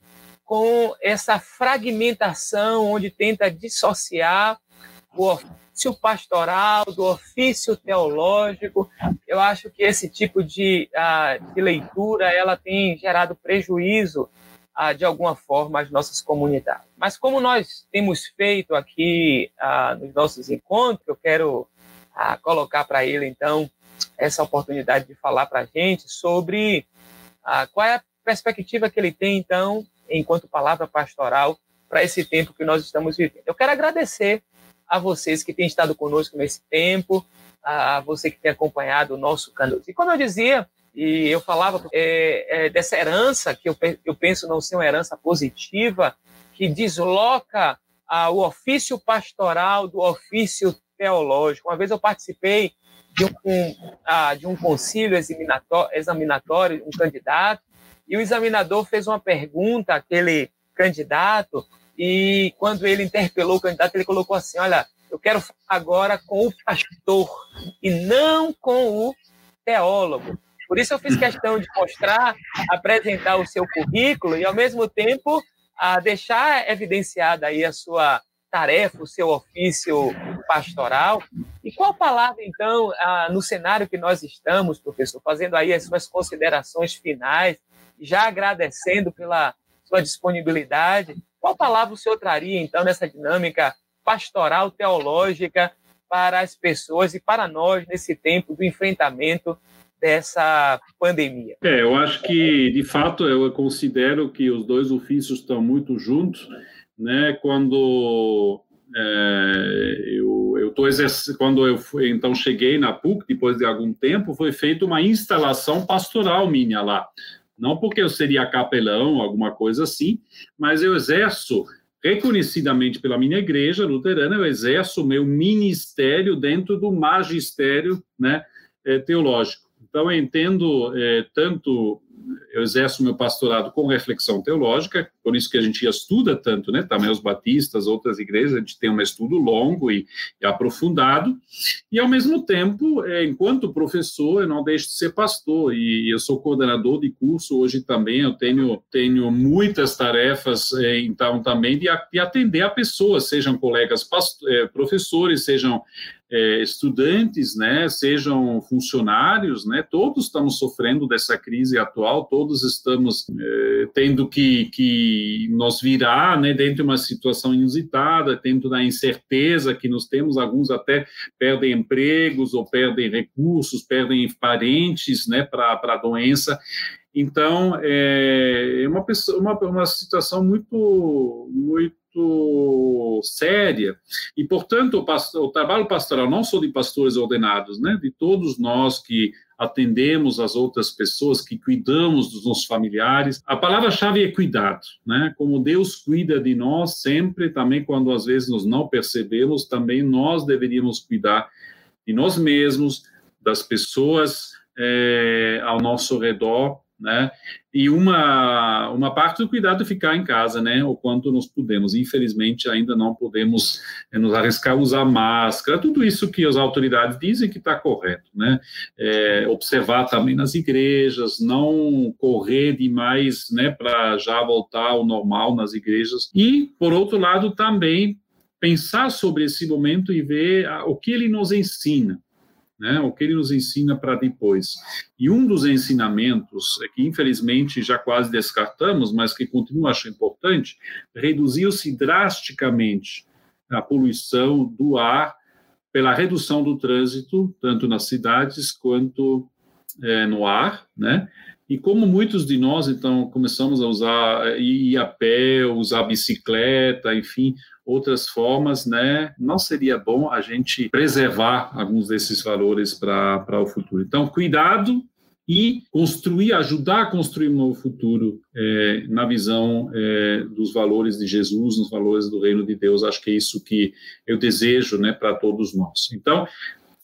com essa fragmentação onde tenta dissociar o ofício pastoral do ofício teológico. Eu acho que esse tipo de, de leitura ela tem gerado prejuízo de alguma forma as nossas comunidades. Mas como nós temos feito aqui nos nossos encontros, eu quero colocar para ele então essa oportunidade de falar para a gente sobre qual é a perspectiva que ele tem então enquanto palavra pastoral para esse tempo que nós estamos vivendo. Eu quero agradecer a vocês que têm estado conosco nesse tempo, a você que tem acompanhado o nosso canal. E como eu dizia, e eu falava é, é, dessa herança, que eu, eu penso não ser uma herança positiva, que desloca ah, o ofício pastoral do ofício teológico. Uma vez eu participei de um, ah, de um concílio examinatório, examinatório, um candidato, e o examinador fez uma pergunta àquele candidato, e quando ele interpelou o candidato, ele colocou assim: Olha, eu quero falar agora com o pastor e não com o teólogo. Por isso eu fiz questão de mostrar, apresentar o seu currículo e, ao mesmo tempo, a deixar evidenciada aí a sua tarefa, o seu ofício pastoral. E qual palavra, então, no cenário que nós estamos, professor, fazendo aí as suas considerações finais, já agradecendo pela sua disponibilidade, qual palavra o senhor traria, então, nessa dinâmica pastoral teológica para as pessoas e para nós nesse tempo do enfrentamento dessa pandemia? É, eu acho que, de fato, eu considero que os dois ofícios estão muito juntos, né? Quando é, eu, eu tô quando eu fui, então cheguei na PUC, depois de algum tempo, foi feita uma instalação pastoral minha lá. Não porque eu seria capelão, alguma coisa assim, mas eu exerço reconhecidamente pela minha igreja luterana, eu exerço o meu ministério dentro do magistério né, é, teológico. Então, eu entendo é, tanto eu exerço meu pastorado com reflexão teológica, por isso que a gente estuda tanto, né? Também os batistas, outras igrejas, a gente tem um estudo longo e, e aprofundado, e ao mesmo tempo, é, enquanto professor, eu não deixo de ser pastor, e eu sou coordenador de curso hoje também, eu tenho, tenho muitas tarefas, é, então, também de, de atender a pessoas, sejam colegas é, professores, sejam é, estudantes, né, sejam funcionários, né, todos estamos sofrendo dessa crise atual, todos estamos é, tendo que, que nos virar, né, dentro de uma situação inusitada, dentro da incerteza que nós temos, alguns até perdem empregos ou perdem recursos, perdem parentes, né, para a doença, então, é, é uma, pessoa, uma, uma situação muito, muito muito séria. E, portanto, o, o, trabalho pastoral, não só de pastores ordenados, né, de todos nós que atendemos as outras pessoas, que cuidamos dos nossos familiares. A palavra-chave é cuidado, né? Como Deus cuida de nós sempre, também quando às vezes nós não percebemos, também nós deveríamos cuidar de nós mesmos, das pessoas é, ao nosso redor, né? E uma, uma parte do cuidado é ficar em casa, né? O quanto nós podemos. Infelizmente, ainda não podemos é, nos arriscar a usar máscara, tudo isso que as autoridades dizem que está correto, né? É, observar também nas igrejas, não correr demais, né? Para já voltar ao normal nas igrejas. E, por outro lado, também pensar sobre esse momento e ver o que ele nos ensina né, o que ele nos ensina para depois. E um dos ensinamentos, é que infelizmente já quase descartamos, mas que continua acho importante, reduziu-se drasticamente a poluição do ar pela redução do trânsito, tanto nas cidades quanto é, no ar, né? E como muitos de nós, então, começamos a usar, ir a pé, usar bicicleta, enfim, outras formas, né? Não seria bom a gente preservar alguns desses valores para o futuro. Então, cuidado e construir, ajudar a construir um novo futuro é, na visão é, dos valores de Jesus, nos valores do reino de Deus. Acho que é isso que eu desejo, né, para todos nós. Então,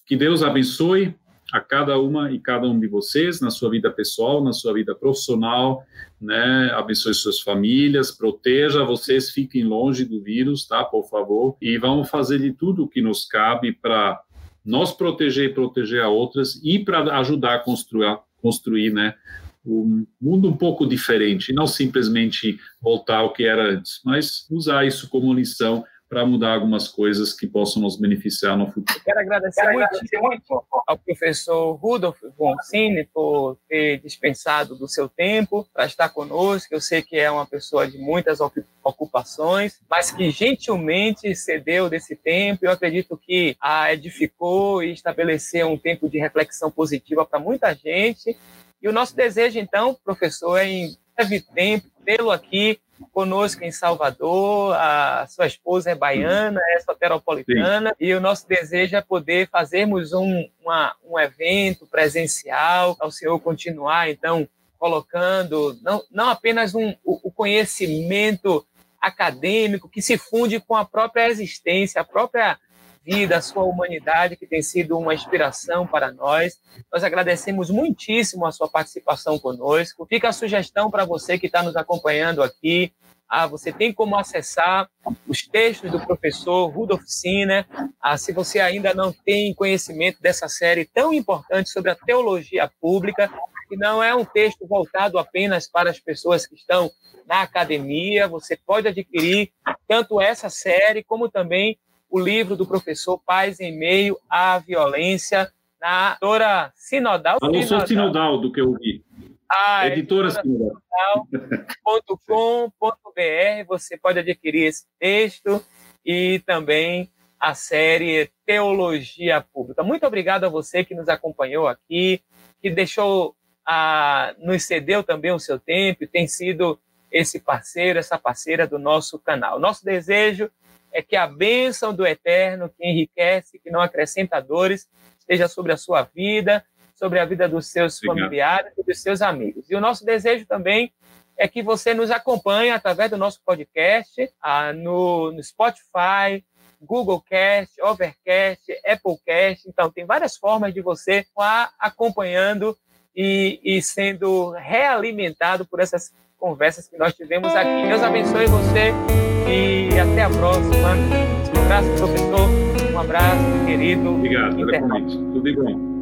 que Deus abençoe a cada uma e cada um de vocês na sua vida pessoal, na sua vida profissional, né? Abençoe suas famílias, proteja vocês, fiquem longe do vírus, tá? Por favor. E vamos fazer de tudo o que nos cabe para nós proteger e proteger a outras e para ajudar a construir, construir, né? Um mundo um pouco diferente, não simplesmente voltar ao que era antes, mas usar isso como lição para mudar algumas coisas que possam nos beneficiar no futuro. Quero agradecer, Quero agradecer muito ao professor Rudolf Gonzini por ter dispensado do seu tempo para estar conosco. Eu sei que é uma pessoa de muitas ocupações, mas que gentilmente cedeu desse tempo. Eu acredito que a edificou e estabeleceu um tempo de reflexão positiva para muita gente. E o nosso desejo, então, professor, é em breve tempo tê-lo aqui conosco em Salvador, a sua esposa é baiana, é soteropolitana, Sim. e o nosso desejo é poder fazermos um, uma, um evento presencial, ao senhor continuar, então, colocando não, não apenas um, o, o conhecimento acadêmico que se funde com a própria existência, a própria vida, a sua humanidade, que tem sido uma inspiração para nós. Nós agradecemos muitíssimo a sua participação conosco. Fica a sugestão para você que está nos acompanhando aqui. Ah, você tem como acessar os textos do professor Rudolf Sinner. Ah, se você ainda não tem conhecimento dessa série tão importante sobre a teologia pública, que não é um texto voltado apenas para as pessoas que estão na academia, você pode adquirir tanto essa série como também o livro do professor Paz em Meio à Violência, na editora Sinodal. Eu não sou Sinodal do que eu vi. Ah, editora Sinodal.com.br. Você pode adquirir esse texto e também a série Teologia Pública. Muito obrigado a você que nos acompanhou aqui, que deixou, a, nos cedeu também o seu tempo e tem sido esse parceiro, essa parceira do nosso canal. Nosso desejo é que a bênção do Eterno, que enriquece, que não acrescenta dores, esteja sobre a sua vida, sobre a vida dos seus Obrigado. familiares e dos seus amigos. E o nosso desejo também é que você nos acompanhe através do nosso podcast ah, no, no Spotify, Google Cast, Overcast, Applecast. Então, tem várias formas de você estar acompanhando e, e sendo realimentado por essas conversas que nós tivemos aqui. Deus abençoe você e até a próxima. Um abraço, professor. Um abraço, querido. Obrigado. Tudo bom.